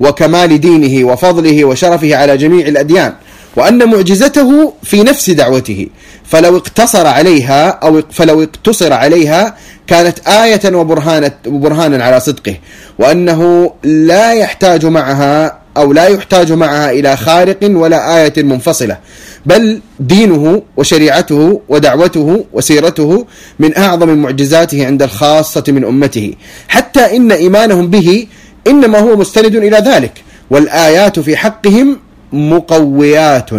Speaker 1: وكمال دينه وفضله وشرفه على جميع الأديان وأن معجزته في نفس دعوته. فلو اقتصر عليها أو فلو اقتصر عليها كانت آية وبرهانة وبرهانا على صدقه وأنه لا يحتاج معها أو لا يحتاج معها إلى خارق ولا آية منفصلة بل دينه وشريعته ودعوته وسيرته من أعظم معجزاته عند الخاصة من أمته. حتى إن إيمانهم به إنما هو مستند إلى ذلك. والآيات في حقهم مقويات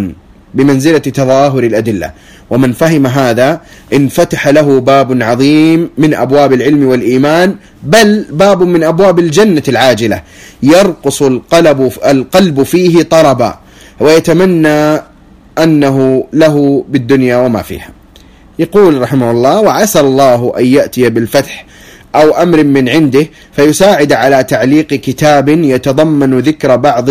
Speaker 1: بمنزلة تظاهر الأدلة. ومن فهم هذا انفتح له باب عظيم من أبواب العلم والإيمان بل باب من أبواب الجنة العاجلة. يرقص القلب, القلب فيه طربا ويتمنى أنه له بالدنيا وما فيها. يقول رحمه الله وعسى الله أن يأتي بالفتح أو أمر من عنده فيساعد على تعليق كتاب يتضمن ذكر بعض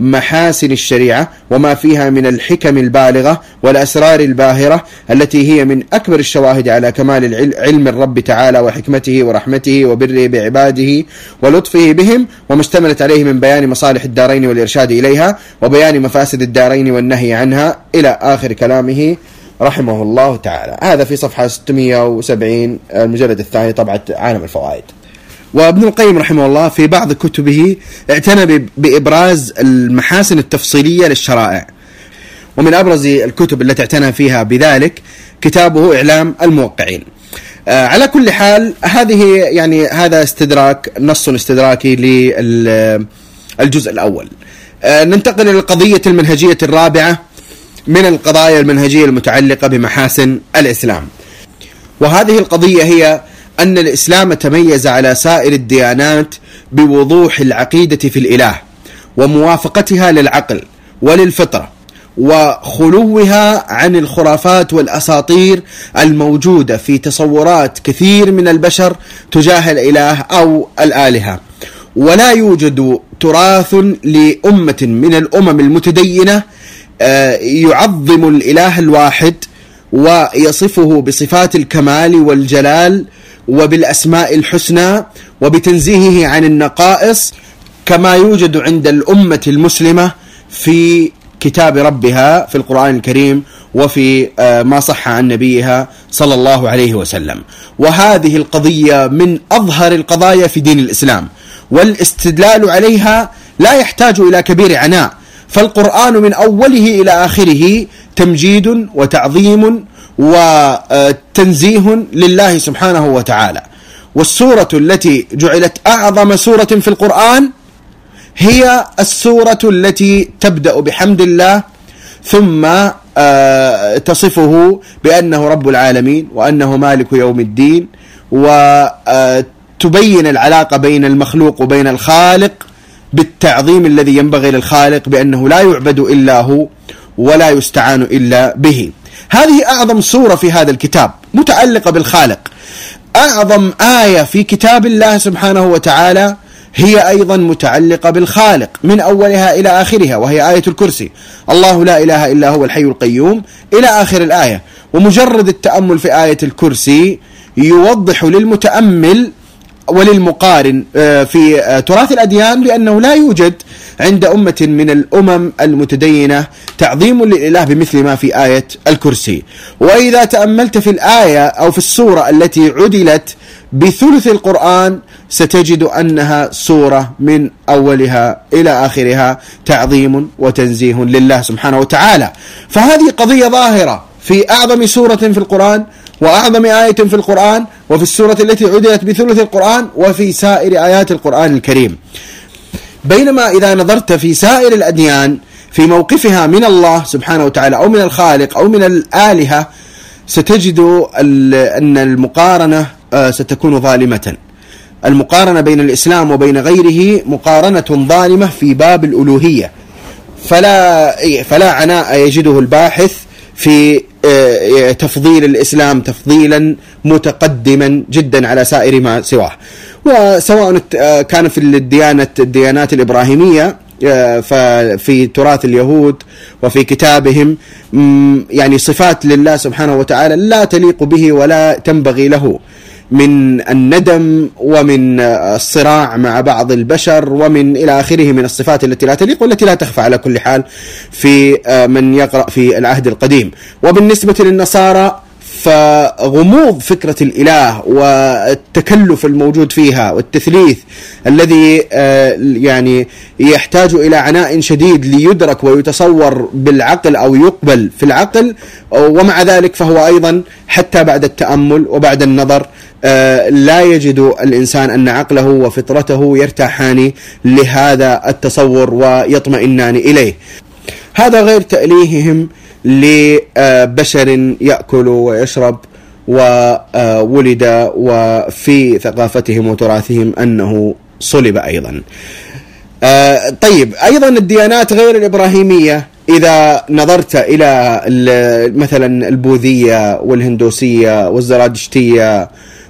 Speaker 1: محاسن الشريعة وما فيها من الحكم البالغة والأسرار الباهرة التي هي من أكبر الشواهد على كمال علم الرب تعالى وحكمته ورحمته وبره بعباده ولطفه بهم وما اشتملت عليه من بيان مصالح الدارين والإرشاد إليها وبيان مفاسد الدارين والنهي عنها إلى آخر كلامه. رحمه الله تعالى. هذا في صفحة 670 المجلد الثاني طبعة عالم الفوائد. وابن القيم رحمه الله في بعض كتبه اعتنى بإبراز المحاسن التفصيلية للشرائع. ومن أبرز الكتب التي اعتنى فيها بذلك كتابه إعلام الموقعين. آه على كل حال هذه يعني هذا استدراك نص استدراكي للجزء الأول. آه ننتقل إلى القضية المنهجية الرابعة. من القضايا المنهجية المتعلقة بمحاسن الإسلام وهذه القضية هي أن الإسلام تميز على سائر الديانات بوضوح العقيدة في الإله وموافقتها للعقل وللفطرة وخلوها عن الخرافات والأساطير الموجودة في تصورات كثير من البشر تجاه الإله أو الآلهة. ولا يوجد تراث لأمة من الأمم المتدينة آه، يعظم الإله الواحد ويصفه بصفات الكمال والجلال وبالأسماء الحسنى وبتنزيهه عن النقائص كما يوجد عند الأمة المسلمة في كتاب ربها في القرآن الكريم وفي آه، ما صح عن نبيها صلى الله عليه وسلم. وهذه القضية من أظهر القضايا في دين الإسلام والاستدلال عليها لا يحتاج إلى كبير عناء. فالقرآن من أوله إلى آخره تمجيد وتعظيم وتنزيه لله سبحانه وتعالى. والسورة التي جعلت أعظم سورة في القرآن هي السورة التي تبدأ بحمد الله ثم آه، تصفه بأنه رب العالمين وأنه مالك يوم الدين وتبين العلاقة بين المخلوق وبين الخالق بالتعظيم الذي ينبغي للخالق بأنه لا يعبد إلا هو ولا يستعان إلا به. هذه أعظم سورة في هذا الكتاب متعلقة بالخالق. أعظم آية في كتاب الله سبحانه وتعالى هي أيضا متعلقة بالخالق من أولها إلى آخرها وهي آية الكرسي. الله لا إله إلا هو الحي القيوم إلى آخر الآية. ومجرد التأمل في آية الكرسي يوضح للمتأمل وللمقارن آه، في آه، تراث الأديان بأنه لا يوجد عند أمة من الأمم المتدينة تعظيم للإله بمثل ما في آية الكرسي. وإذا تأملت في الآية أو في السورة التي عدلت بثلث القرآن ستجد أنها سورة من أولها إلى آخرها تعظيم وتنزيه لله سبحانه وتعالى. فهذه قضية ظاهرة في أعظم سورة في القرآن وأعظم آية في القرآن وفي السورة التي عدلت بثلث القرآن وفي سائر آيات القرآن الكريم. بينما إذا نظرت في سائر الأديان في موقفها من الله سبحانه وتعالى أو من الخالق أو من الآلهة ستجد أن المقارنة آه، ستكون ظالمة. المقارنة بين الإسلام وبين غيره مقارنة ظالمة في باب الألوهية. فلا فلا عناء يجده الباحث في تفضيل الإسلام تفضيلا متقدما جدا على سائر ما سواه. وسواء آه، كان في الديانة الديانات الإبراهيمية آه، ففي تراث اليهود وفي كتابهم يعني صفات لله سبحانه وتعالى لا تليق به ولا تنبغي له. من الندم ومن الصراع مع بعض البشر ومن إلى آخره من الصفات التي لا تليق والتي لا تخفى على كل حال في آه، من يقرأ في العهد القديم. وبالنسبة للنصارى فغموض فكرة الإله والتكلف الموجود فيها والتثليث الذي آه، يعني يحتاج إلى عناء شديد ليدرك ويتصور بالعقل أو يقبل في العقل. ومع ذلك فهو أيضا حتى بعد التأمل وبعد النظر لا يجد الإنسان أن عقله وفطرته يرتاحان لهذا التصور ويطمئنان إليه. هذا غير تأليههم لبشر يأكل ويشرب وولد وفي ثقافتهم وتراثهم أنه صلب أيضا. آه، طيب أيضا الديانات غير الإبراهيمية إذا نظرت إلى مثلا البوذية والهندوسية والزرادشتية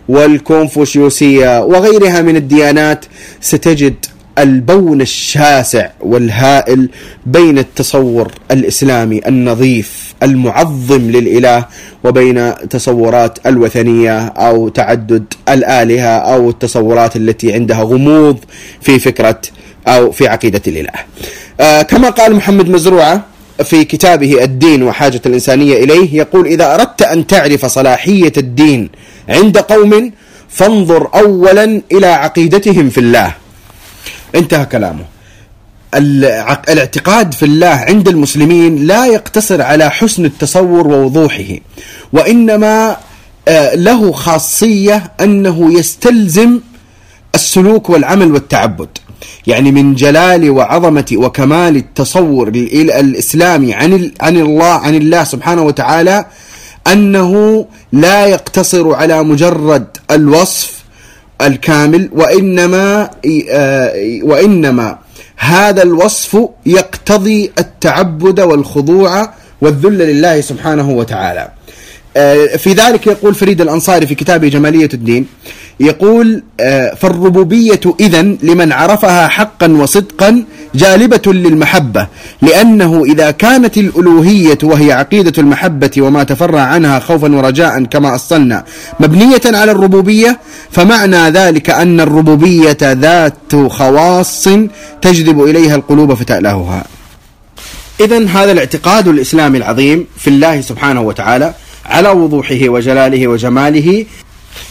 Speaker 1: والكونفوشيوسية وغيرها من الديانات ستجد البون الشاسع والهائل بين التصور الإسلامي النظيف المعظم للإله وبين تصورات الوثنية أو تعدد الآلهة أو التصورات التي عندها غموض في فكرة أو في عقيدة الإله. آه كما قال محمد مزروعة في كتابه الدين وحاجة الإنسانية إليه يقول إذا أردت أن تعرف صلاحية الدين عند قوم فانظر اولا إلى عقيدتهم في الله. انتهى كلامه. الاعتقاد في الله عند المسلمين لا يقتصر على حسن التصور ووضوحه وإنما آه، له خاصية أنه يستلزم السلوك والعمل والتعبد. يعني من جلال وعظمة وكمال التصور الإسلامي عن عن الله عن الله سبحانه وتعالى أنه لا يقتصر على مجرد الوصف الكامل وإنما آه، وإنما هذا الوصف يقتضي التعبد والخضوع والذل لله سبحانه وتعالى. آه، في ذلك يقول فريد الأنصاري في كتابه جمالية الدين يقول آه، فالربوبية اذا لمن عرفها حقا وصدقا جالبة للمحبة لأنه إذا كانت الألوهية وهي عقيدة المحبة وما تفرع عنها خوفا ورجاء كما أصلنا مبنية على الربوبية فمعنى ذلك أن الربوبية ذات خواص تجذب إليها القلوب فتألهها. إذا هذا الاعتقاد الإسلامي العظيم في الله سبحانه وتعالى على وضوحه وجلاله وجماله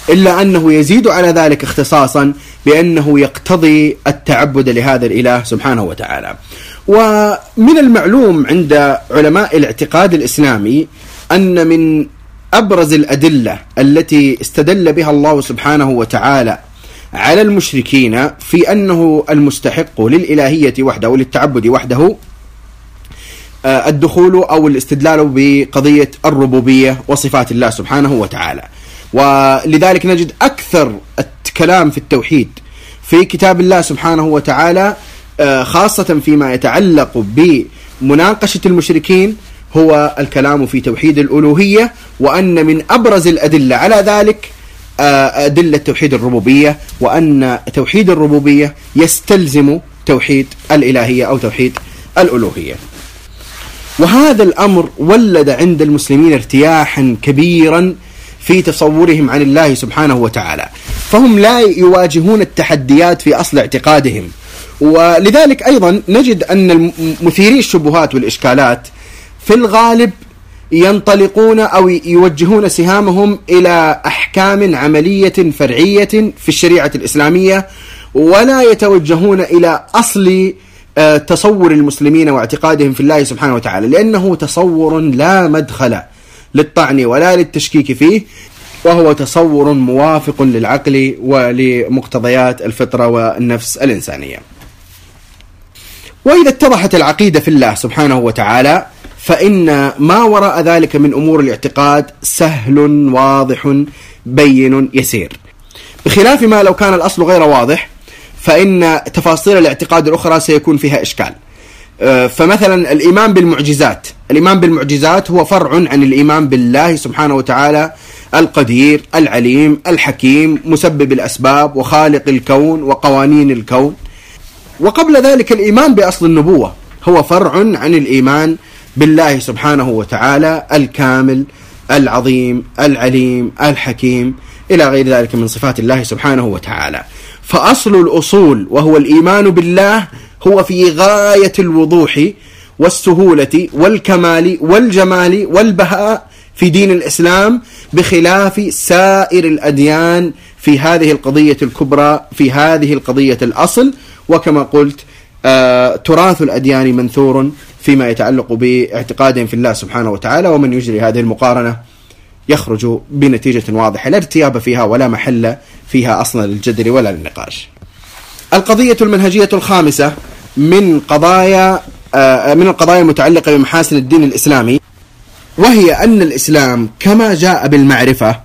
Speaker 1: إلا أنه يزيد على ذلك اختصاصا بأنه يقتضي التعبد لهذا الإله سبحانه وتعالى. ومن المعلوم عند علماء الاعتقاد الإسلامي أن من أبرز الأدلة التي استدل بها الله سبحانه وتعالى على المشركين في أنه المستحق للإلهية وحده وللتعبد وحده الدخول أو الاستدلال بقضية الربوبية وصفات الله سبحانه وتعالى. ولذلك نجد أكثر الكلام في التوحيد في كتاب الله سبحانه وتعالى آه، خاصة فيما يتعلق بمناقشة المشركين هو الكلام في توحيد الألوهية وأن من أبرز الأدلة على ذلك آه، أدلة توحيد الربوبية وأن توحيد الربوبية يستلزم توحيد الإلهية أو توحيد الألوهية. وهذا الأمر ولد عند المسلمين ارتياحا كبيرا في تصورهم عن الله سبحانه وتعالى. فهم لا يواجهون التحديات في أصل اعتقادهم. ولذلك أيضا نجد أن مثيري الشبهات والإشكالات في الغالب ينطلقون أو يوجهون سهامهم إلى أحكام عملية فرعية في الشريعة الإسلامية ولا يتوجهون إلى أصل تصور المسلمين واعتقادهم في الله سبحانه وتعالى لأنه تصور لا مدخل للطعن ولا للتشكيك فيه وهو تصور موافق للعقل ولمقتضيات الفطرة والنفس الإنسانية. وإذا اتضحت العقيدة في الله سبحانه وتعالى فإن ما وراء ذلك من أمور الاعتقاد سهل واضح بين يسير. بخلاف ما لو كان الأصل غير واضح فإن تفاصيل الاعتقاد الأخرى سيكون فيها إشكال. آه، فمثلا الإيمان بالمعجزات. الإيمان بالمعجزات هو فرع عن الإيمان بالله سبحانه وتعالى القدير العليم الحكيم مسبب الأسباب وخالق الكون وقوانين الكون. وقبل ذلك الإيمان بأصل النبوة هو فرع عن الإيمان بالله سبحانه وتعالى الكامل العظيم العليم الحكيم إلى غير ذلك من صفات الله سبحانه وتعالى. فأصل الأصول وهو الإيمان بالله هو في غاية الوضوح والسهولة والكمال والجمال والبهاء في دين الإسلام بخلاف سائر الأديان في هذه القضية الكبرى في هذه القضية الأصل. وكما قلت آه تراث الأديان منثور فيما يتعلق باعتقادهم في الله سبحانه وتعالى ومن يجري هذه المقارنة يخرج بنتيجة واضحة. لا ارتياب فيها ولا محل فيها أصلا للجدل ولا للنقاش. القضية المنهجية الخامسة من قضايا آه، من القضايا المتعلقة بمحاسن الدين الإسلامي وهي أن الإسلام كما جاء بالمعرفة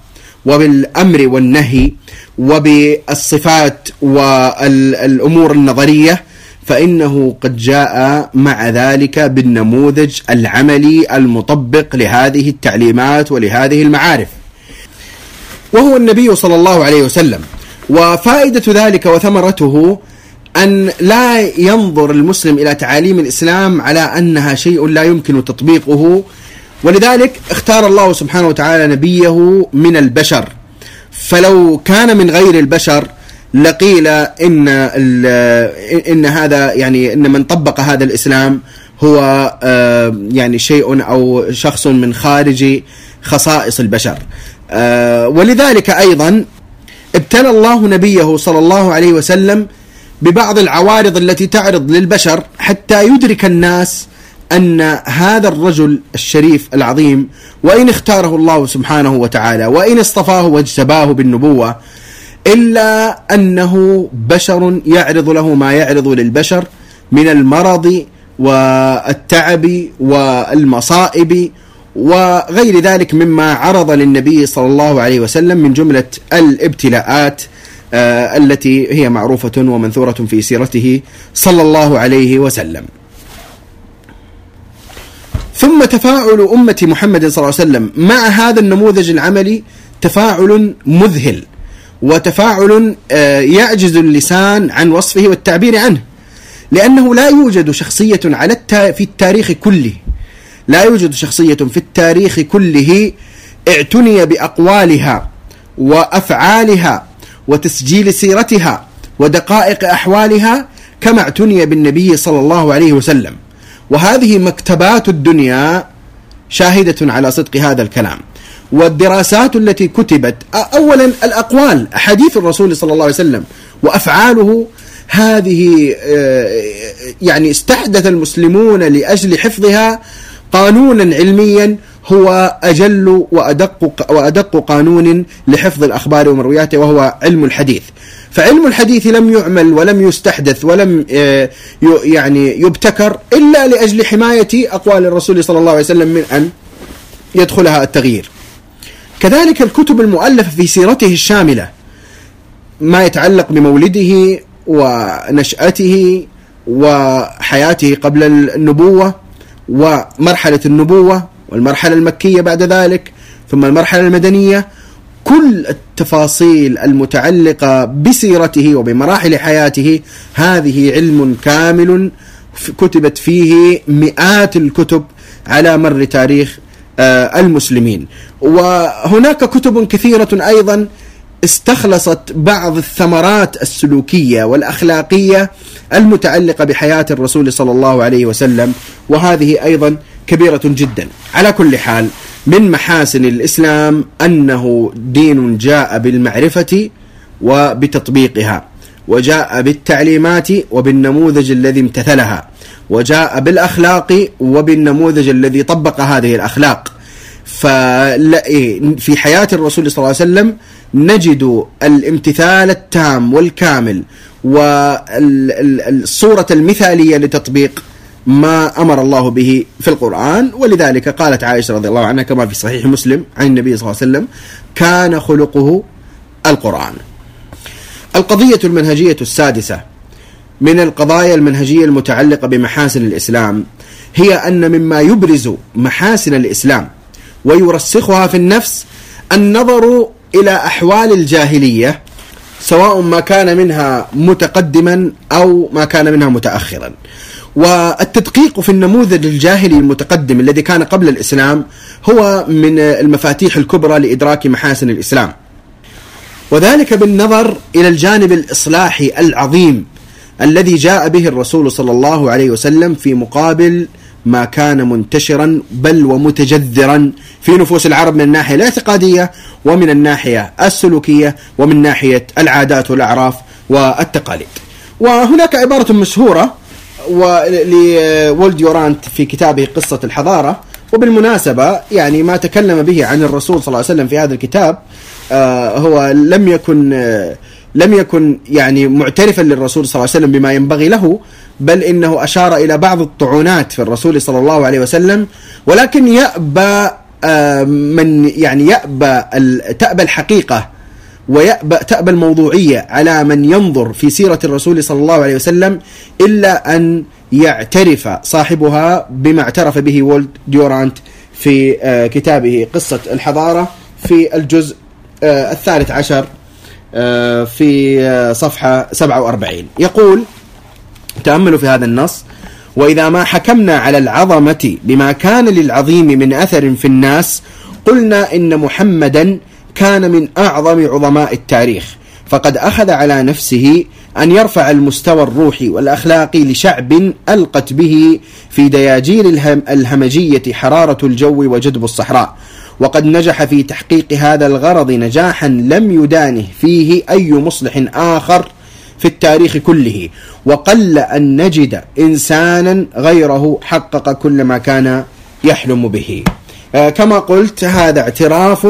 Speaker 1: وبالأمر والنهي وبالصفات والأمور النظرية فإنه قد جاء مع ذلك بالنموذج العملي المطبق لهذه التعليمات ولهذه المعارف. وهو النبي صلى الله عليه وسلم. وفائدة ذلك وثمرته أن لا ينظر المسلم إلى تعاليم الإسلام على أنها شيء لا يمكن تطبيقه. ولذلك اختار الله سبحانه وتعالى نبيه من البشر. فلو كان من غير البشر لقيل إن إن هذا يعني إن من طبق هذا الإسلام هو آه، يعني شيء أو شخص من خارج خصائص البشر. ولذلك أيضا ابتلى الله نبيه صلى الله عليه وسلم ببعض العوارض التي تعرض للبشر حتى يدرك الناس أن هذا الرجل الشريف العظيم وإن اختاره الله سبحانه وتعالى وإن اصطفاه واجتباه بالنبوة إلا أنه بشر يعرض له ما يعرض للبشر من المرض والتعب والمصائب وغير ذلك مما عرض للنبي صلى الله عليه وسلم من جملة الابتلاءات آه، التي هي معروفة ومنثورة في سيرته صلى الله عليه وسلم. ثم تفاعل أمة محمد صلى الله عليه وسلم مع هذا النموذج العملي تفاعل مذهل وتفاعل آه، يعجز اللسان عن وصفه والتعبير عنه لأنه لا يوجد شخصية على في التاريخ كله لا يوجد شخصية في التاريخ كله اعتني بأقوالها وأفعالها وتسجيل سيرتها ودقائق أحوالها كما اعتني بالنبي صلى الله عليه وسلم. وهذه مكتبات الدنيا شاهدة على صدق هذا الكلام. والدراسات التي كتبت اولا الأقوال أحاديث الرسول صلى الله عليه وسلم وأفعاله هذه آه، يعني استحدث المسلمون لأجل حفظها قانونا علميا هو أجل وأدق وأدق قانون لحفظ الأخبار ومروياته وهو علم الحديث. فعلم الحديث لم يعمل ولم يستحدث ولم آه، يعني يبتكر إلا لأجل حماية أقوال الرسول صلى الله عليه وسلم من أن يدخلها التغيير. كذلك الكتب المؤلفة في سيرته الشاملة ما يتعلق بمولده ونشأته وحياته قبل النبوة ومرحلة النبوة والمرحلة المكية بعد ذلك ثم المرحلة المدنية كل التفاصيل المتعلقة بسيرته وبمراحل حياته هذه علم كامل كتبت فيه مئات الكتب على مر تاريخ آه، المسلمين. وهناك كتب كثيرة أيضا استخلصت بعض الثمرات السلوكية والأخلاقية المتعلقة بحياة الرسول صلى الله عليه وسلم وهذه أيضا كبيرة جدا. على كل حال من محاسن الإسلام أنه دين جاء بالمعرفة وبتطبيقها وجاء بالتعليمات وبالنموذج الذي امتثلها وجاء بالأخلاق وبالنموذج الذي طبق هذه الأخلاق في حياة الرسول صلى الله عليه وسلم نجد الامتثال التام والكامل والصورة المثالية لتطبيق ما أمر الله به في القرآن. ولذلك قالت عائشة رضي الله عنها كما في صحيح مسلم عن النبي صلى الله عليه وسلم كان خلقه القرآن. القضية المنهجية السادسة من القضايا المنهجية المتعلقة بمحاسن الإسلام هي أن مما يبرز محاسن الإسلام ويرسخها في النفس النظر إلى أحوال الجاهلية سواء ما كان منها متقدما أو ما كان منها متأخرا. والتدقيق في النموذج الجاهلي المتقدم الذي كان قبل الإسلام هو من المفاتيح الكبرى لإدراك محاسن الإسلام. وذلك بالنظر إلى الجانب الإصلاحي العظيم الذي جاء به الرسول صلى الله عليه وسلم في مقابل ما كان منتشرا بل ومتجذرا في نفوس العرب من الناحية الاعتقاديه ومن الناحية السلوكية ومن ناحية العادات والأعراف والتقاليد. وهناك عبارة مشهورة لولد يورانت في كتابه قصة الحضارة وبالمناسبة يعني ما تكلم به عن الرسول صلى الله عليه وسلم في هذا الكتاب آه، هو لم يكن آه، لم يكن يعني معترفا للرسول صلى الله عليه وسلم بما ينبغي له بل إنه أشار إلى بعض الطعونات في الرسول صلى الله عليه وسلم ولكن يأبى آه، من يعني يأبى تأبى الحقيقة ويأبى تأبى الموضوعية على من ينظر في سيرة الرسول صلى الله عليه وسلم إلا أن يعترف صاحبها بما اعترف به وولد ديورانت في آه، كتابه قصة الحضارة في الجزء آه، الثالث عشر في صفحة 47 يقول تأملوا في هذا النص وإذا ما حكمنا على العظمة بما كان للعظيم من أثر في الناس قلنا إن محمدا كان من أعظم عظماء التاريخ فقد أخذ على نفسه أن يرفع المستوى الروحي والأخلاقي لشعب ألقت به في دياجير الهمجية حرارة الجو وجدب الصحراء. وقد نجح في تحقيق هذا الغرض نجاحا لم يدانه فيه أي مصلح آخر في التاريخ كله. وقل أن نجد إنسانا غيره حقق كل ما كان يحلم به. آه، كما قلت هذا اعتراف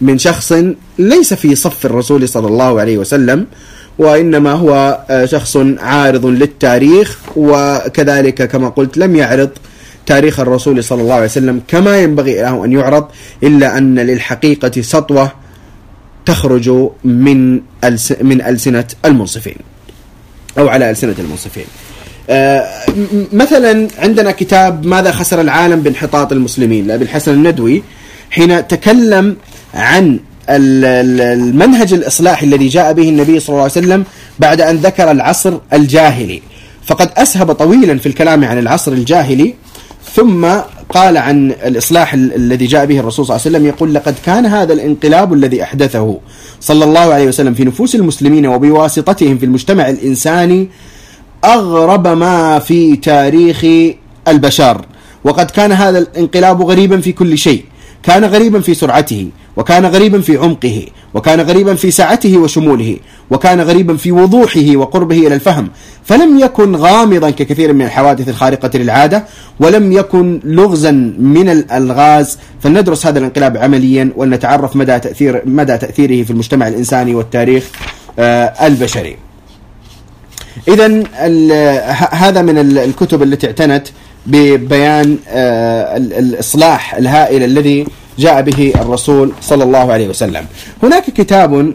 Speaker 1: من شخص ليس في صف الرسول صلى الله عليه وسلم وإنما هو آه، شخص عارض للتاريخ وكذلك كما قلت لم يعرض تاريخ الرسول صلى الله عليه وسلم كما ينبغي له أن يعرض إلا أن للحقيقة سطوة تخرج من من ألسنة المنصفين أو على ألسنة المنصفين. آه، مثلا عندنا كتاب ماذا خسر العالم بانحطاط المسلمين لأبي الحسن الندوي حين تكلم عن المنهج الإصلاحي الذي جاء به النبي صلى الله عليه وسلم بعد أن ذكر العصر الجاهلي. فقد أسهب طويلا في الكلام عن العصر الجاهلي ثم قال عن الإصلاح الذي جاء به الرسول صلى الله عليه وسلم يقول لقد كان هذا الانقلاب الذي أحدثه صلى الله عليه وسلم في نفوس المسلمين وبواسطتهم في المجتمع الإنساني أغرب ما في تاريخ البشر. وقد كان هذا الانقلاب غريبا في كل شيء. كان غريبا في سرعته. وكان غريبا في عمقه وكان غريبا في سعته وشموله وكان غريبا في وضوحه وقربه إلى الفهم فلم يكن غامضا ككثير من الحوادث الخارقة للعادة ولم يكن لغزا من الألغاز فلندرس هذا الانقلاب عمليا ولنتعرف مدى تاثير مدى تأثيره في المجتمع الإنساني والتاريخ آه، البشري. اذا هذا من الكتب التي اعتنت ببيان آه، الإصلاح الهائل الذي جاء به الرسول صلى الله عليه وسلم. هناك كتاب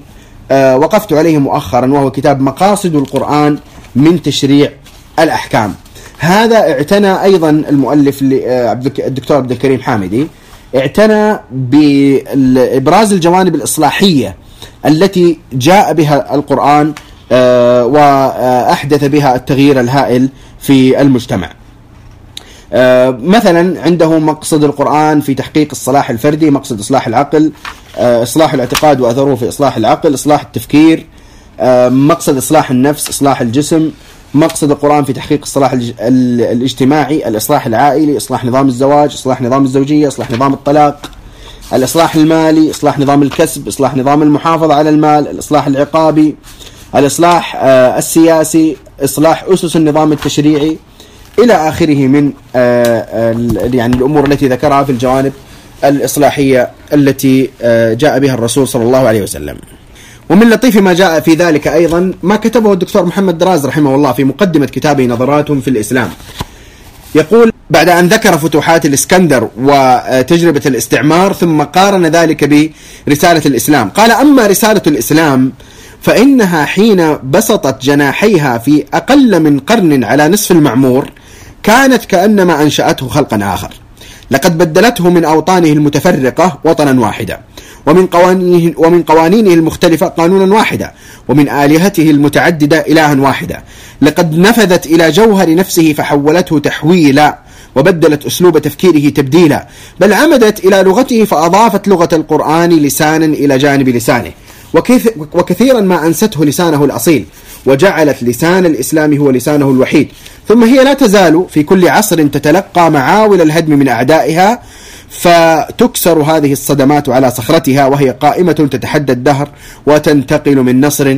Speaker 1: آه، وقفت عليه مؤخرا وهو كتاب مقاصد القرآن من تشريع الأحكام. هذا اعتنى أيضا المؤلف آه، الدكتور عبد الكريم حامدي اعتنى بإبراز الجوانب الإصلاحية التي جاء بها القرآن وأحدث بها التغيير الهائل في المجتمع. آه، مثلا عنده مقصد القرآن في تحقيق الصلاح الفردي مقصد إصلاح العقل آه، إصلاح الاعتقاد وأثره في إصلاح العقل إصلاح التفكير آه، مقصد إصلاح النفس إصلاح الجسم مقصد القرآن في تحقيق الصلاح الاجتماعي الإصلاح العائلي إصلاح نظام الزواج إصلاح نظام الزوجية إصلاح نظام الطلاق الإصلاح المالي إصلاح نظام الكسب إصلاح نظام المحافظة على المال الإصلاح العقابي الإصلاح السياسي إصلاح أسس النظام التشريعي. إلى آخره من آه، يعني الأمور التي ذكرها في الجوانب الإصلاحية التي آه، جاء بها الرسول صلى الله عليه وسلم. ومن لطيف ما جاء في ذلك أيضا ما كتبه الدكتور محمد دراز رحمه الله في مقدمة كتابه نظرات في الإسلام. يقول بعد أن ذكر فتوحات الإسكندر وتجربة الاستعمار ثم قارن ذلك برسالة الإسلام. قال أما رسالة الإسلام فإنها حين بسطت جناحيها في أقل من قرن على نصف المعمور كانت كأنما أنشأته خلقا آخر. لقد بدلته من أوطانه المتفرقة وطنا واحدا ومن قوانينه, ومن قوانينه المختلفة قانونا واحدا ومن آلهته المتعددة إلها واحدا. لقد نفذت إلى جوهر نفسه فحولته تحويلا وبدلت أسلوب تفكيره تبديلا بل عمدت إلى لغته فأضافت لغة القرآن لسانا إلى جانب لسانه. وكثيرا ما أنسته لسانه الأصيل وجعلت لسان الإسلام هو لسانه الوحيد. ثم هي لا تزال في كل عصر تتلقى معاول الهدم من أعدائها فتكسر هذه الصدمات على صخرتها وهي قائمة تتحدى الدهر وتنتقل من نصر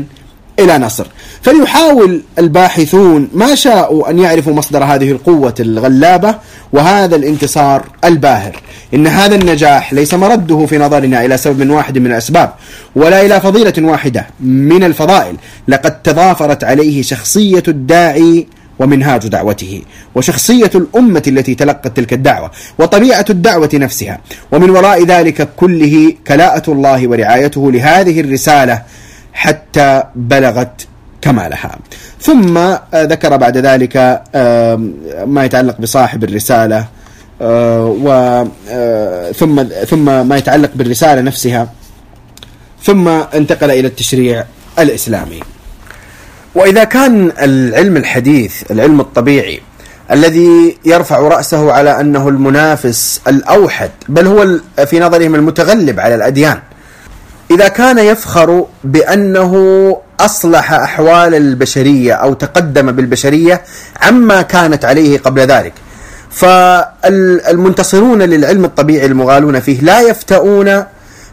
Speaker 1: إلى نصر. فليحاول الباحثون ما شاءوا أن يعرفوا مصدر هذه القوة الغلابة وهذا الانتصار الباهر. إن هذا النجاح ليس مرده في نظرنا إلى سبب واحد من الأسباب ولا إلى فضيلة واحدة من الفضائل. لقد تضافرت عليه شخصية الداعي ومنهاج دعوته وشخصية الأمة التي تلقت تلك الدعوة وطبيعة الدعوة نفسها. ومن وراء ذلك كله كلاءة الله ورعايته لهذه الرسالة حتى بلغت كمالها. ثم آه، ذكر بعد ذلك ما يتعلق بصاحب الرسالة آه، و آه، ثم ثم ما يتعلق بالرسالة نفسها. ثم انتقل إلى التشريع الإسلامي. وإذا كان العلم الحديث العلم الطبيعي الذي يرفع رأسه على أنه المنافس الأوحد بل هو في نظرهم المتغلب على الأديان إذا كان يفخر بأنه أصلح أحوال البشرية أو تقدم بالبشرية عما كانت عليه قبل ذلك. فالمنتصرون للعلم الطبيعي المغالون فيه لا يفتؤون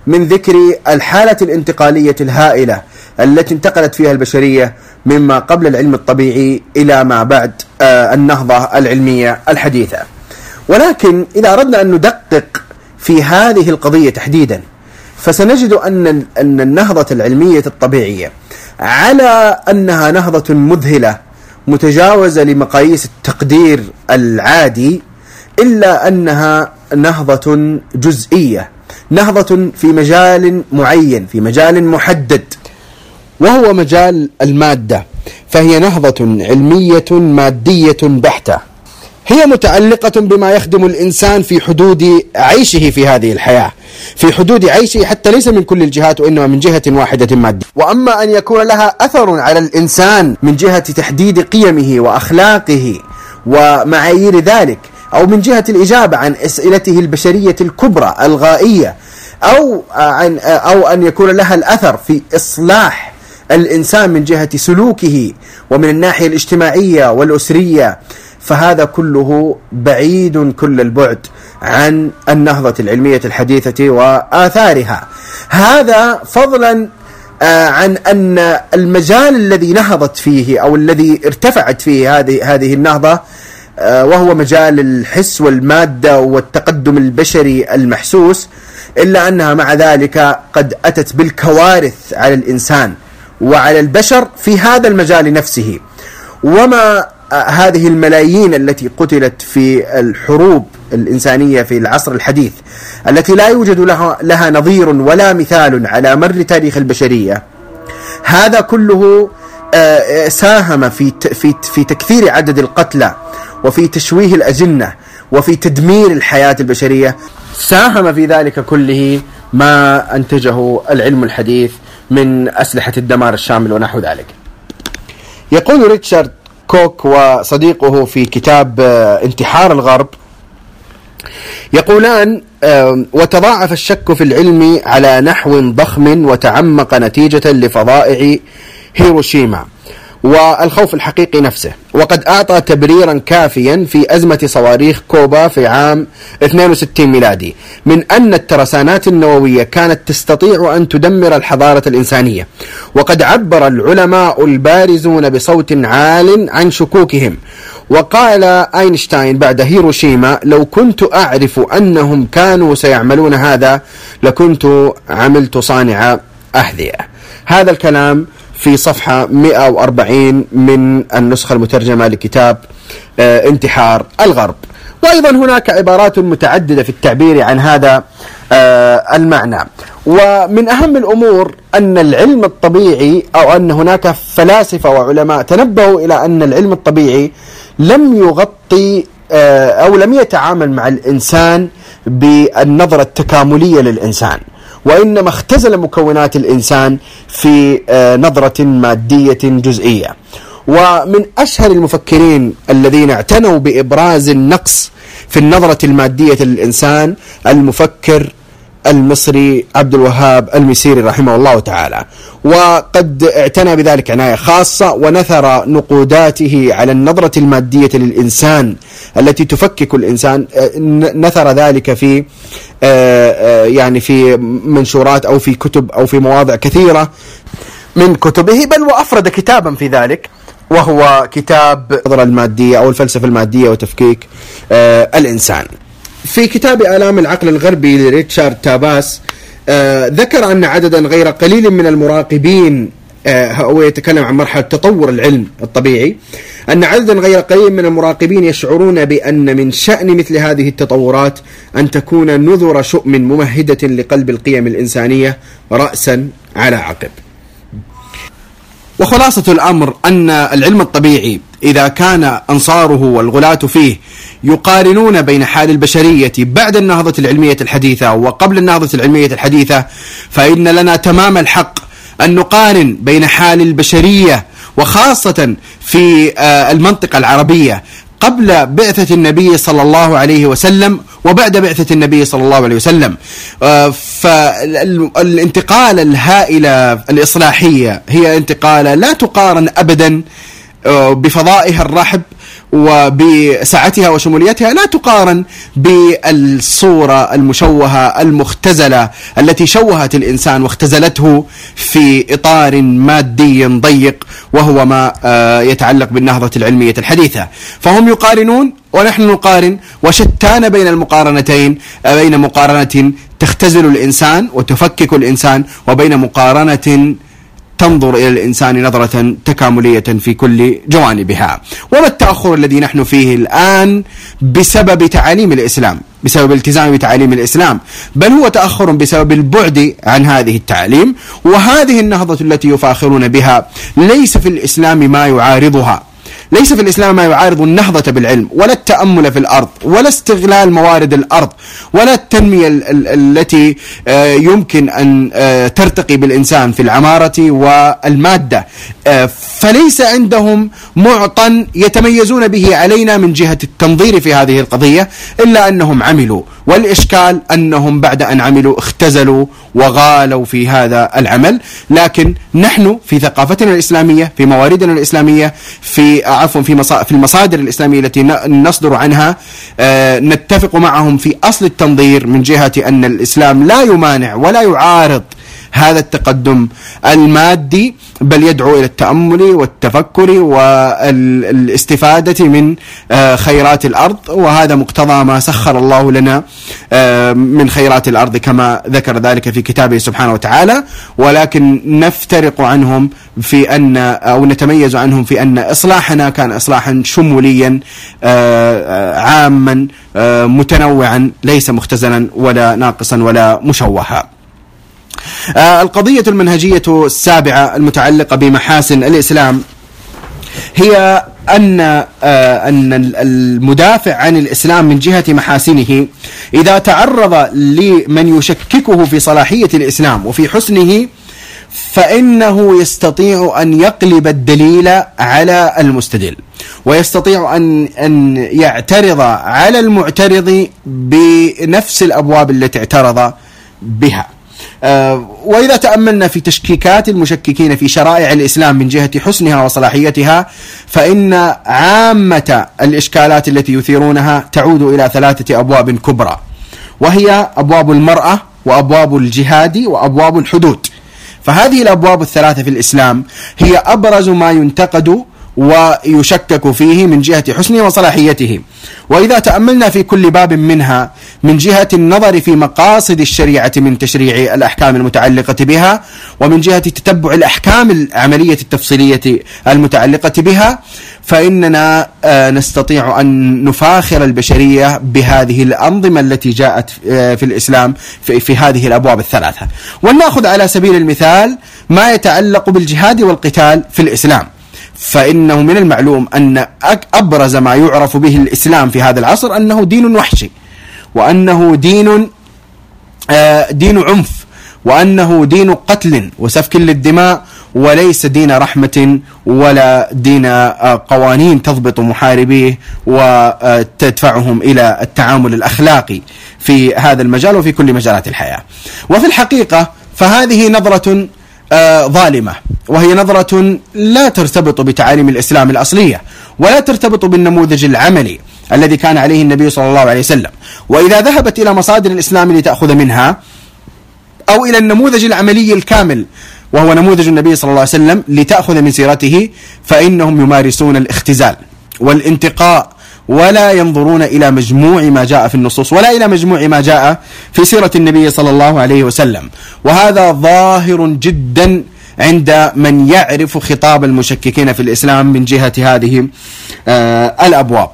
Speaker 1: من ذكر الحالة الانتقالية الهائلة التي انتقلت فيها البشرية مما قبل العلم الطبيعي إلى ما بعد آه، النهضة العلمية الحديثة. ولكن إذا أردنا أن ندقق في هذه القضية تحديدا فسنجد أن أن النهضة العلمية الطبيعية على أنها نهضة مذهلة متجاوزة لمقاييس التقدير العادي إلا أنها نهضة جزئية نهضة في مجال معين في مجال محدد. وهو مجال المادة فهي نهضة علمية مادية بحتة. هي متعلقة بما يخدم الإنسان في حدود عيشه في هذه الحياة في حدود عيشه حتى ليس من كل الجهات وإنما من جهة واحدة مادية. وأما أن يكون لها أثر على الإنسان من جهة تحديد قيمه وأخلاقه ومعايير ذلك أو من جهة الإجابة عن أسئلته البشرية الكبرى الغائية أو عن أو أن يكون لها الأثر في إصلاح الإنسان من جهة سلوكه ومن الناحية الاجتماعية والأسرية فهذا كله بعيد كل البعد عن النهضة العلمية الحديثة وآثارها. هذا فضلا آه، عن أن المجال الذي نهضت فيه أو الذي ارتفعت فيه هذه هذه النهضة آه، وهو مجال الحس والمادة والتقدم البشري المحسوس إلا أنها مع ذلك قد أتت بالكوارث على الإنسان وعلى البشر في هذا المجال نفسه. وما هذه الملايين التي قتلت في الحروب الإنسانية في العصر الحديث التي لا يوجد لها, لها نظير ولا مثال على مر تاريخ البشرية. هذا كله آه، ساهم في في في تكثير عدد القتلى وفي تشويه الأجنة وفي تدمير الحياة البشرية. ساهم في ذلك كله ما أنتجه العلم الحديث من أسلحة الدمار الشامل ونحو ذلك. يقول ريتشارد كوك وصديقه في كتاب آه، انتحار الغرب يقولان وتضاعف الشك في العلم على نحو ضخم وتعمق نتيجة لفظائع هيروشيما. والخوف الحقيقي نفسه. وقد أعطى تبريرا كافيا في أزمة صواريخ كوبا في عام 62 ميلادي من أن الترسانات النووية كانت تستطيع أن تدمر الحضارة الإنسانية. وقد عبر العلماء البارزون بصوت عال عن شكوكهم. وقال أينشتاين بعد هيروشيما لو كنت أعرف أنهم كانوا سيعملون هذا لكنت عملت صانع أحذية هذا الكلام في صفحة 140 من النسخة المترجمة لكتاب آه، انتحار الغرب. وأيضا هناك عبارات متعددة في التعبير عن هذا آه، المعنى. ومن أهم الأمور أن العلم الطبيعي أو أن هناك فلاسفة وعلماء تنبهوا إلى أن العلم الطبيعي لم يغطي آه، أو لم يتعامل مع الإنسان بالنظرة التكاملية للإنسان. وإنما اختزل مكونات الإنسان في آه، نظرة مادية جزئية. ومن أشهر المفكرين الذين اعتنوا بإبراز النقص في النظرة المادية للإنسان المفكر المصري عبد الوهاب المسيري رحمه الله تعالى. وقد اعتنى بذلك عناية خاصة ونثر نقوداته على النظرة المادية للإنسان التي تفكك الإنسان. نثر ذلك في آه، آه، يعني في منشورات أو في كتب أو في مواضع كثيرة من كتبه بل وأفرد كتابا في ذلك وهو كتاب النظرة المادية أو الفلسفة المادية وتفكيك آه، الإنسان. في كتاب آلام العقل الغربي لريتشارد تاباس آه ذكر أن عددا غير قليل من المراقبين آه هو يتكلم عن مرحلة تطور العلم الطبيعي أن عددا غير قليل من المراقبين يشعرون بأن من شأن مثل هذه التطورات أن تكون نذر شؤم ممهدة لقلب القيم الإنسانية رأسا على عقب. وخلاصة الأمر أن العلم الطبيعي إذا كان أنصاره والغلاة فيه يقارنون بين حال البشرية بعد النهضة العلمية الحديثة وقبل النهضة العلمية الحديثة فإن لنا تمام الحق أن نقارن بين حال البشرية وخاصة في آه، المنطقة العربية قبل بعثة النبي صلى الله عليه وسلم وبعد بعثة النبي صلى الله عليه وسلم. آه، فالانتقال الهائلة الإصلاحية هي انتقالة لا تقارن أبدا بفضائها الرحب وبسعتها وشموليتها لا تقارن بالصورة المشوهة المختزلة التي شوهت الإنسان واختزلته في إطار مادي ضيق وهو ما آه، يتعلق بالنهضة العلمية الحديثة. فهم يقارنون ونحن نقارن وشتان بين المقارنتين بين مقارنة تختزل الإنسان وتفكك الإنسان وبين مقارنة تنظر إلى الإنسان نظرة تكاملية في كل جوانبها. وما التأخر الذي نحن فيه الآن بسبب تعاليم الإسلام؟ بسبب التزام بتعاليم الإسلام. بل هو تأخر بسبب البعد عن هذه التعاليم. وهذه النهضة التي يفاخرون بها ليس في الإسلام ما يعارضها. ليس في الإسلام ما يعارض النهضة بالعلم ولا التأمل في الأرض ولا استغلال موارد الأرض ولا التنمية التي آه، يمكن أن آه، ترتقي بالإنسان في العمارة والمادة. آه، فليس عندهم معطى يتميزون به علينا من جهة التنظير في هذه القضية إلا أنهم عملوا. والإشكال أنهم بعد أن عملوا اختزلوا وغالوا في هذا العمل. لكن نحن في ثقافتنا الإسلامية في مواردنا الإسلامية في عفوا في في المصادر الإسلامية التي نصدر عنها آه، نتفق معهم في أصل التنظير من جهة أن الإسلام لا يمانع ولا يعارض هذا التقدم المادي بل يدعو إلى التأمل والتفكر والاستفادة من آه، خيرات الأرض وهذا مقتضى ما سخر الله لنا آه، من خيرات الأرض كما ذكر ذلك في كتابه سبحانه وتعالى ولكن نفترق عنهم في أن أو نتميز عنهم في أن إصلاحنا كان اصلاحا شموليا آه، عاما متنوعا ليس مختزلا ولا ناقصا ولا مشوها. آه، القضية المنهجية السابعة المتعلقة بمحاسن الإسلام هي أن آه، أن المدافع عن الإسلام من جهة محاسنه إذا تعرض لمن يشككه في صلاحية الإسلام وفي حسنه فإنه يستطيع أن يقلب الدليل على المستدل ويستطيع أن أن يعترض على المعترض بنفس الأبواب التي اعترض بها. وإذا تأملنا في تشكيكات المشككين في شرائع الإسلام من جهة حسنها وصلاحيتها فإن عامة الإشكالات التي يثيرونها تعود إلى ثلاثة أبواب كبرى وهي أبواب المرأة وأبواب الجهاد وأبواب الحدود. فهذه الأبواب الثلاثة في الإسلام هي أبرز ما ينتقد ويشكك فيه من جهة حسنه وصلاحيته. وإذا تأملنا في كل باب منها من جهة النظر في مقاصد الشريعة من تشريع الأحكام المتعلقة بها ومن جهة تتبع الأحكام العملية التفصيلية المتعلقة بها فإننا آه، نستطيع أن نفاخر البشرية بهذه الأنظمة التي جاءت آه، في الإسلام في هذه الأبواب الثلاثة. ولنأخذ على سبيل المثال ما يتعلق بالجهاد والقتال في الإسلام. فإنه من المعلوم أن أبرز ما يعرف به الإسلام في هذا العصر أنه دين وحشي. وأنه دين آه، دين عنف وأنه دين قتل وسفك للدماء وليس دين رحمة ولا دين آه، قوانين تضبط محاربيه وتدفعهم إلى التعامل الأخلاقي في هذا المجال وفي كل مجالات الحياة. وفي الحقيقة فهذه نظرة آه، ظالمة وهي نظرة لا ترتبط بتعاليم الإسلام الأصلية ولا ترتبط بالنموذج العملي الذي كان عليه النبي صلى الله عليه وسلم. وإذا ذهبت إلى مصادر الإسلام لتأخذ منها أو إلى النموذج العملي الكامل وهو نموذج النبي صلى الله عليه وسلم لتأخذ من سيرته فإنهم يمارسون الاختزال والانتقاء ولا ينظرون إلى مجموع ما جاء في النصوص ولا إلى مجموع ما جاء في سيرة النبي صلى الله عليه وسلم. وهذا ظاهر جدا عند من يعرف خطاب المشككين في الإسلام من جهة هذه آه، الأبواب.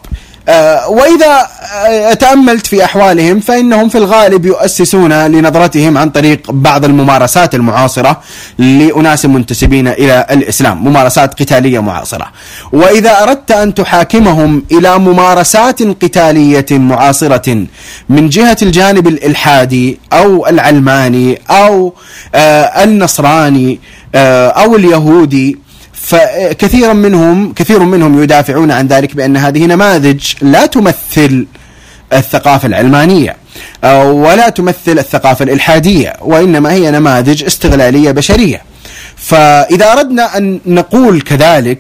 Speaker 1: وإذا آه، تأملت في أحوالهم فإنهم في الغالب يؤسسون لنظرتهم عن طريق بعض الممارسات المعاصرة لأناس منتسبين إلى الإسلام ممارسات قتالية معاصرة. وإذا أردت أن تحاكمهم إلى ممارسات قتالية معاصرة من جهة الجانب الإلحادي أو العلماني أو آه، النصراني أو اليهودي فكثيرا منهم كثير منهم يدافعون عن ذلك بأن هذه نماذج لا تمثل الثقافة العلمانية ولا تمثل الثقافة الإلحادية وإنما هي نماذج استغلالية بشرية. فإذا أردنا أن نقول كذلك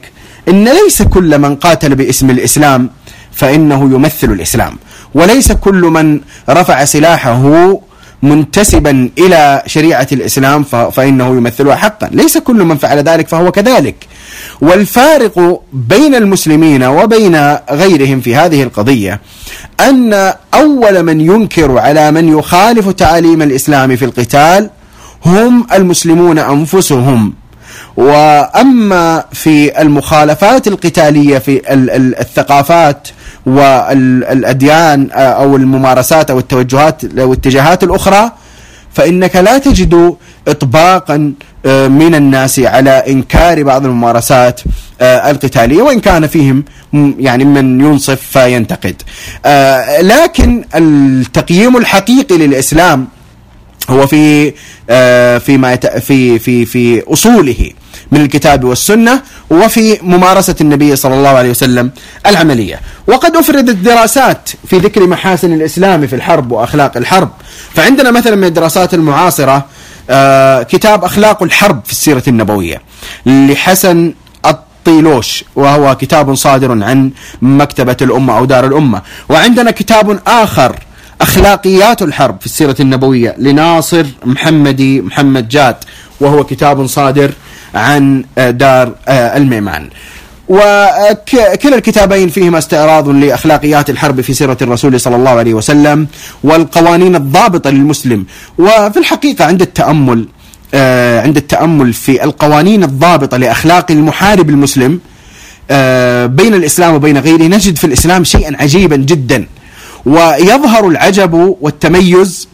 Speaker 1: إن ليس كل من قاتل باسم الإسلام فإنه يمثل الإسلام وليس كل من رفع سلاحه منتسبا إلى شريعة الإسلام فإنه يمثلها حقا. ليس كل من فعل ذلك فهو كذلك. والفارق بين المسلمين وبين غيرهم في هذه القضية أن أول من ينكر على من يخالف تعاليم الإسلام في القتال هم المسلمون أنفسهم. وأما في المخالفات القتالية في الثقافات والأديان أو الممارسات أو التوجهات أو الاتجاهات الأخرى فإنك لا تجد اطباقا آه، من الناس على إنكار بعض الممارسات آه، القتالية وإن كان فيهم يعني من ينصف فينتقد. آه، لكن التقييم الحقيقي للإسلام هو في في ما في في في أصوله من الكتاب والسنة وفي ممارسة النبي صلى الله عليه وسلم العملية، وقد أفردت دراسات في ذكر محاسن الإسلام في الحرب وأخلاق الحرب، فعندنا مثلا من الدراسات المعاصرة آه، كتاب أخلاق الحرب في السيرة النبوية لحسن الطيلوش وهو كتاب صادر عن مكتبة الأمة أو دار الأمة. وعندنا كتاب آخر أخلاقيات الحرب في السيرة النبوية لناصر محمدي محمد جاد وهو كتاب صادر عن آه، دار آه، الميمان. وكلا الكتابين فيهما استعراض لأخلاقيات الحرب في سيرة الرسول صلى الله عليه وسلم والقوانين الضابطة للمسلم. وفي الحقيقة عند التأمل آه، عند التأمل في القوانين الضابطة لأخلاق المحارب المسلم بين الإسلام وبين غيره نجد في الإسلام شيئا عجيبا جدا. ويظهر العجب والتميز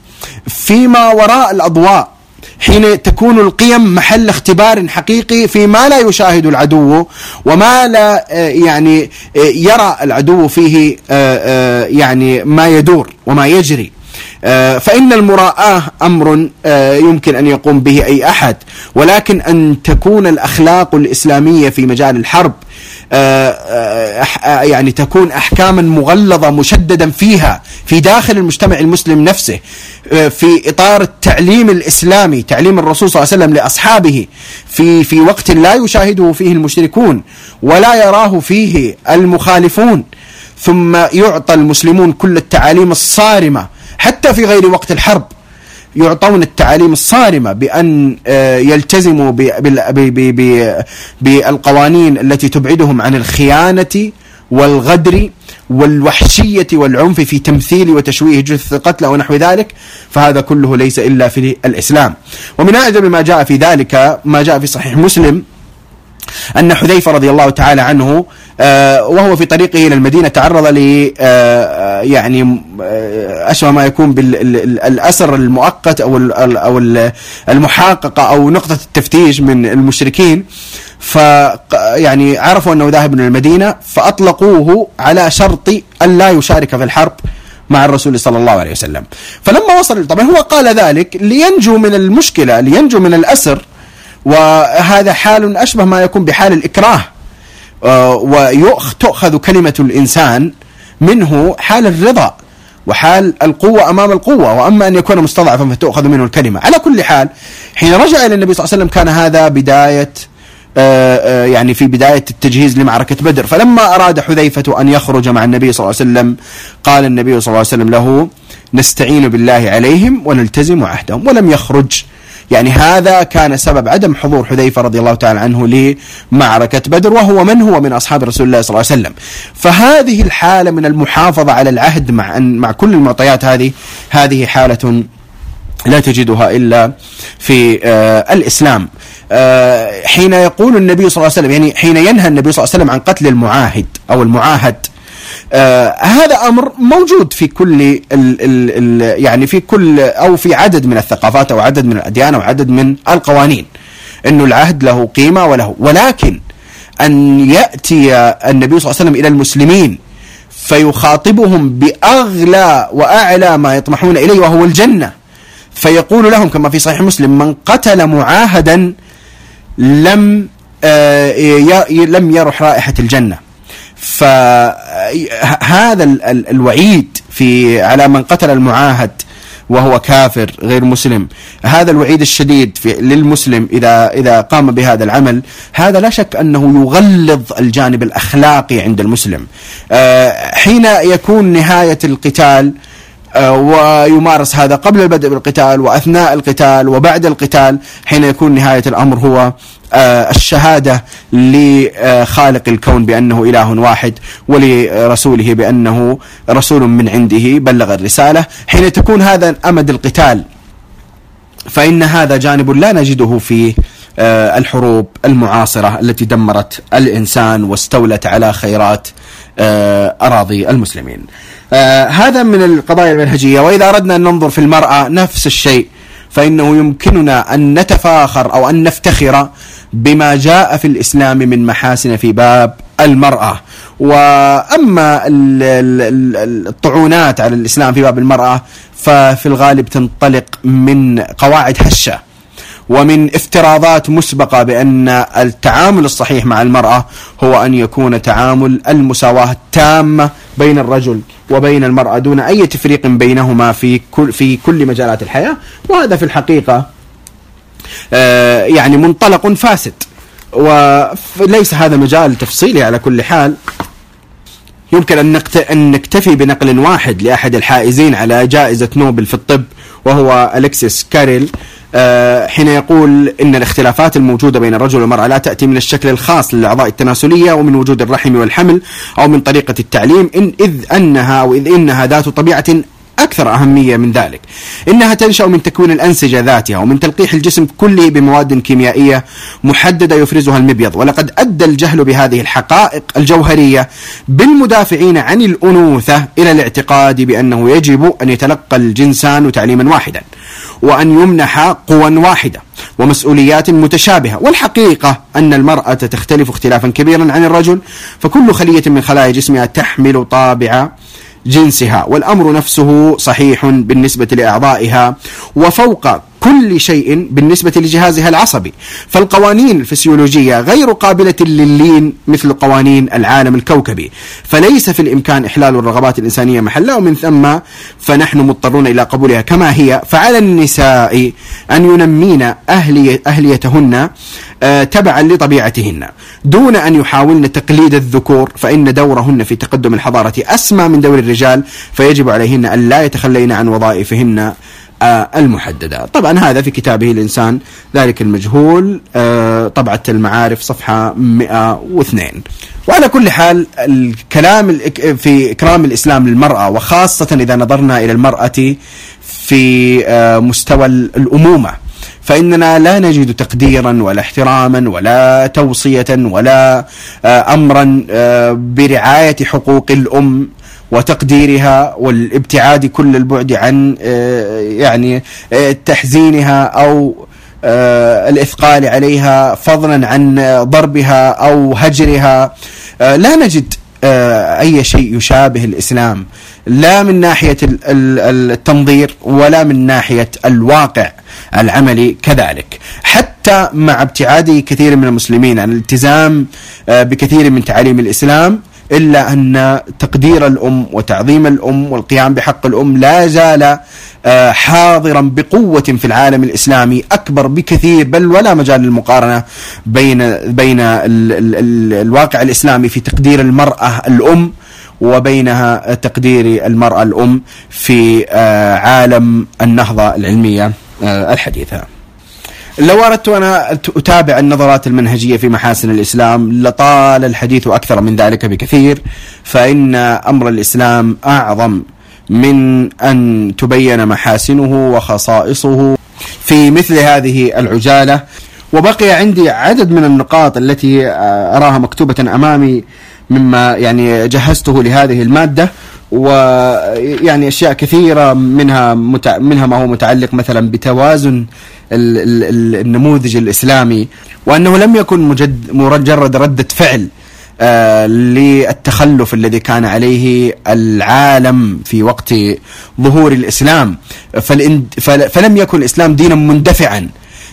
Speaker 1: فيما وراء الأضواء. حين تكون القيم محل اختبار حقيقي فيما لا يشاهد العدو وما لا آه، يعني آه، يرى العدو فيه آه، يعني ما يدور وما يجري. فإن المراءة أمر يمكن أن يقوم به أي أحد. ولكن أن تكون الأخلاق الإسلامية في مجال الحرب آه، آه، يعني تكون احكاما مغلظة مشددا فيها في داخل المجتمع المسلم نفسه آه، في إطار التعليم الإسلامي تعليم الرسول صلى الله عليه وسلم لأصحابه في في وقت لا يشاهده فيه المشركون ولا يراه فيه المخالفون. ثم يعطى المسلمون كل التعاليم الصارمة حتى في غير وقت الحرب يعطون التعاليم الصارمة بأن آه، يلتزموا بالقوانين التي تبعدهم عن الخيانة والغدر والوحشية والعنف في تمثيل وتشويه جثث القتلى ونحو ذلك فهذا كله ليس إلا في الإسلام. ومن أعجب ما جاء في ذلك ما جاء في صحيح مسلم أن حذيفة رضي الله تعالى عنه آه، وهو في طريقه إلى المدينة تعرض ل آه، يعني آه، أشبه ما يكون بالأسر المؤقت أو أو المحققة أو نقطة التفتيش من المشركين. ف يعني عرفوا أنه ذاهب من المدينة فأطلقوه على شرط أن لا يشارك في الحرب مع الرسول صلى الله عليه وسلم. فلما وصل طبعا هو قال ذلك لينجو من المشكلة لينجو من الأسر وهذا حال أشبه ما يكون بحال الإكراه. آه، وتؤخذ كلمة الإنسان منه حال الرضا وحال القوة أمام القوة وأما أن يكون مستضعفا فتؤخذ منه الكلمة. على كل حال حين رجع إلى النبي صلى الله عليه وسلم كان هذا بداية آه، آه، يعني في بداية التجهيز لمعركة بدر. فلما أراد حذيفة أن يخرج مع النبي صلى الله عليه وسلم قال النبي صلى الله عليه وسلم له نستعين بالله عليهم ونلتزم عهدهم ولم يخرج. يعني هذا كان سبب عدم حضور حذيفة رضي الله تعالى عنه لمعركة بدر وهو من هو من أصحاب رسول الله صلى الله عليه وسلم. فهذه الحالة من المحافظة على العهد مع, مع كل المعطيات هذه هذه حالة لا تجدها إلا في آه الإسلام. آه حين يقول النبي صلى الله عليه وسلم يعني حين ينهى النبي صلى الله عليه وسلم عن قتل المعاهد أو المعاهد آه هذا أمر موجود في كل ال ال ال يعني في كل أو في عدد من الثقافات أو عدد من الأديان أو عدد من القوانين إنه العهد له قيمة وله ولكن أن يأتي النبي صلى الله عليه وسلم إلى المسلمين فيخاطبهم بأغلى وأعلى ما يطمحون إليه وهو الجنة فيقول لهم كما في صحيح مسلم من قتل معاهدا لم آه لم يرح رائحة الجنة. فهذا الوعيد في على من قتل المعاهد وهو كافر غير مسلم. هذا الوعيد الشديد في للمسلم إذا إذا قام بهذا العمل. هذا لا شك أنه يغلظ الجانب الأخلاقي عند المسلم. آه، حين يكون نهاية القتال آه، ويمارس هذا قبل البدء بالقتال وأثناء القتال وبعد القتال حين يكون نهاية الأمر هو الشهادة لخالق الكون بأنه إله واحد ولرسوله بأنه رسول من عنده بلغ الرسالة. حين تكون هذا أمد القتال فإن هذا جانب لا نجده في آه، الحروب المعاصرة التي دمرت الإنسان واستولت على خيرات أراضي المسلمين. آه هذا من القضايا المنهجية. وإذا أردنا أن ننظر في المرأة نفس الشيء. فإنه يمكننا أن نتفاخر أو أن نفتخر بما جاء في الإسلام من محاسن في باب المرأة. وأما الطعونات على الإسلام في باب المرأة ففي الغالب تنطلق من قواعد هشة ومن افتراضات مسبقة بأن التعامل الصحيح مع المرأة هو أن يكون تعامل المساواة التامة بين الرجل وبين المرأة دون أي تفريق بينهما في كل في كل مجالات الحياة. وهذا في الحقيقة آه، يعني منطلق فاسد. وليس هذا مجال تفصيلي على كل حال. يمكن أن أن نكتفي بنقل واحد لأحد الحائزين على جائزة نوبل في الطب وهو أليكسيس كاريل. حين يقول إن الاختلافات الموجودة بين الرجل والمرأة لا تأتي من الشكل الخاص للأعضاء التناسلية ومن وجود الرحم والحمل أو من طريقة التعليم إن إذ أنها أو إذ إنها ذات طبيعة أكثر أهمية من ذلك. إنها تنشأ من تكوين الأنسجة ذاتها ومن تلقيح الجسم كله بمواد كيميائية محددة يفرزها المبيض. ولقد أدى الجهل بهذه الحقائق الجوهرية بالمدافعين عن الأنوثة إلى الاعتقاد بأنه يجب أن يتلقى الجنسان تعليما واحدا وأن يمنح قوى واحدة ومسؤوليات متشابهة. والحقيقة أن المرأة تختلف اختلافا كبيرا عن الرجل فكل خلية من خلايا جسمها تحمل طابع جنسها. والأمر نفسه صحيح بالنسبة لأعضائها. وفوق كل شيء بالنسبة لجهازها العصبي. فالقوانين الفسيولوجية غير قابلة للين مثل قوانين العالم الكوكبي. فليس في الإمكان إحلال الرغبات الإنسانية محلها ومن ثم فنحن مضطرون إلى قبولها كما هي. فعلى النساء أن ينمين أهلية أهليتهن آه، تبعا لطبيعتهن. دون أن يحاولن تقليد الذكور فإن دورهن في تقدم الحضارة أسمى من دور الرجال. فيجب عليهن أن لا يتخلين عن وظائفهن المحددة. طبعا هذا في كتابه الإنسان ذلك المجهول آه، طبعة المعارف صفحة 102 وعلى كل حال الكلام في إكرام الإسلام للمرأة وخاصة إذا نظرنا إلى المرأة في آه، مستوى الأمومة فإننا لا نجد تقديرا ولا احتراما ولا توصية ولا آه، أمرا آه، برعاية حقوق الأم وتقديرها والابتعاد كل البعد عن يعني تحزينها أو الإثقال عليها فضلا عن ضربها أو هجرها. لا نجد أي شيء يشابه الإسلام. لا من ناحية التنظير ولا من ناحية الواقع العملي كذلك. حتى مع ابتعاد كثير من المسلمين عن الالتزام آه، بكثير من تعاليم الإسلام إلا أن تقدير الأم وتعظيم الأم والقيام بحق الأم لا زال آه، حاضرا بقوة في العالم الإسلامي أكبر بكثير بل ولا مجال للمقارنة بين بين ال ال الواقع الإسلامي في تقدير المرأة الأم وبينها تقدير المرأة الأم في آه، عالم النهضة العلمية آه، الحديثة. لو أردت أنا أتابع النظرات المنهجية في محاسن الإسلام لطال الحديث أكثر من ذلك بكثير فإن أمر الإسلام أعظم من أن تبين محاسنه وخصائصه في مثل هذه العجالة. وبقي عندي عدد من النقاط التي أراها مكتوبة أمامي مما يعني جهزته لهذه المادة. ويعني أشياء كثيرة منها متع... منها ما هو متعلق مثلا بتوازن ال... ال... النموذج الإسلامي وأنه لم يكن مجد... مجرد ردة فعل آه للتخلف الذي كان عليه العالم في وقت ظهور الإسلام. فالإن... فل... فلم يكن الإسلام دينا مندفعا.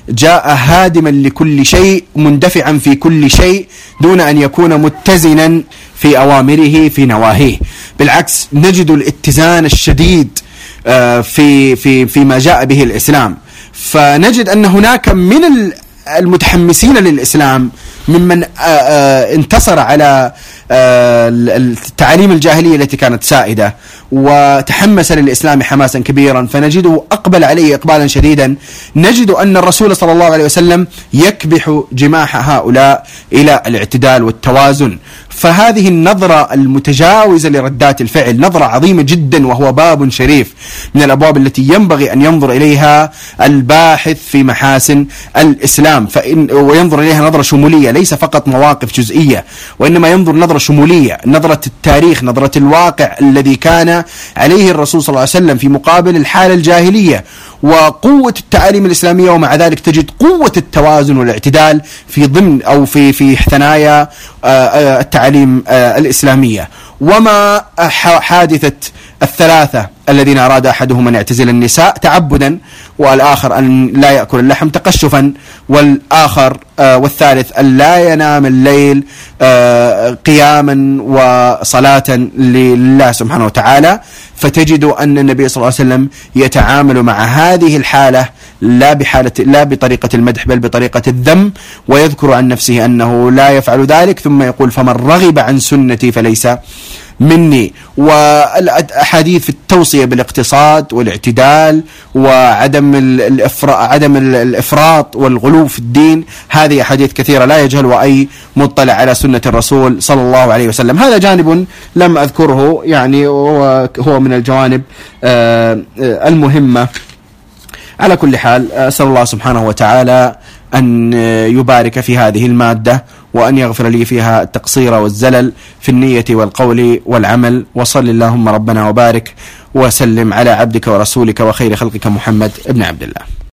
Speaker 1: جاء هادما لكل شيء مندفعا في كل شيء دون أن يكون متزنا في أوامره في نواهيه. بالعكس نجد الاتزان الشديد آه، في في فيما جاء به الإسلام. فنجد أن هناك من المتحمسين للإسلام ممن آه، آه، انتصر على التعاليم الجاهلية التي كانت سائدة وتحمس للإسلام حماسا كبيرا فنجده أقبل عليه إقبالا شديدا. نجد أن الرسول صلى الله عليه وسلم يكبح جماح هؤلاء إلى الاعتدال والتوازن. فهذه النظرة المتجاوزة لردات الفعل نظرة عظيمة جدا وهو باب شريف من الأبواب التي ينبغي أن ينظر إليها الباحث في محاسن الإسلام. فإن وينظر إليها نظرة شمولية ليس فقط مواقف جزئية وإنما ينظر نظرة شمولية نظرة التاريخ نظرة الواقع الذي كان عليه الرسول صلى الله عليه وسلم في مقابل الحالة الجاهلية. وقوة التعاليم الإسلامية ومع ذلك تجد قوة التوازن والاعتدال في ضمن أو في في ثنايا آه، آه، التعاليم آه، الإسلامية. وما حادثة الثلاثة؟ الذين أراد أحدهم أن يعتزل النساء تعبدا والآخر أن لا يأكل اللحم تقشفا والآخر آه والثالث أن لا ينام الليل آه قياما وصلاة لله سبحانه وتعالى. فتجد أن النبي صلى الله عليه وسلم يتعامل مع هذه الحالة لا بحالة لا بطريقة المدح بل بطريقة الذم ويذكر عن نفسه أنه لا يفعل ذلك ثم يقول فمن رغب عن سنتي فليس مني والأحاديث في التوصية بالاقتصاد والاعتدال وعدم عدم الإفراط والغلو في الدين هذه أحاديث كثيرة لا يجهل اي مطلع على سنة الرسول صلى الله عليه وسلم. هذا جانب لم أذكره يعني هو هو من الجوانب آه، آه، المهمة. على كل حال أسأل الله سبحانه وتعالى أن يبارك في هذه المادة وأن يغفر لي فيها التقصير والزلل في النية والقول والعمل. وصل اللهم ربنا وبارك وسلم على عبدك ورسولك وخير خلقك محمد بن عبد الله.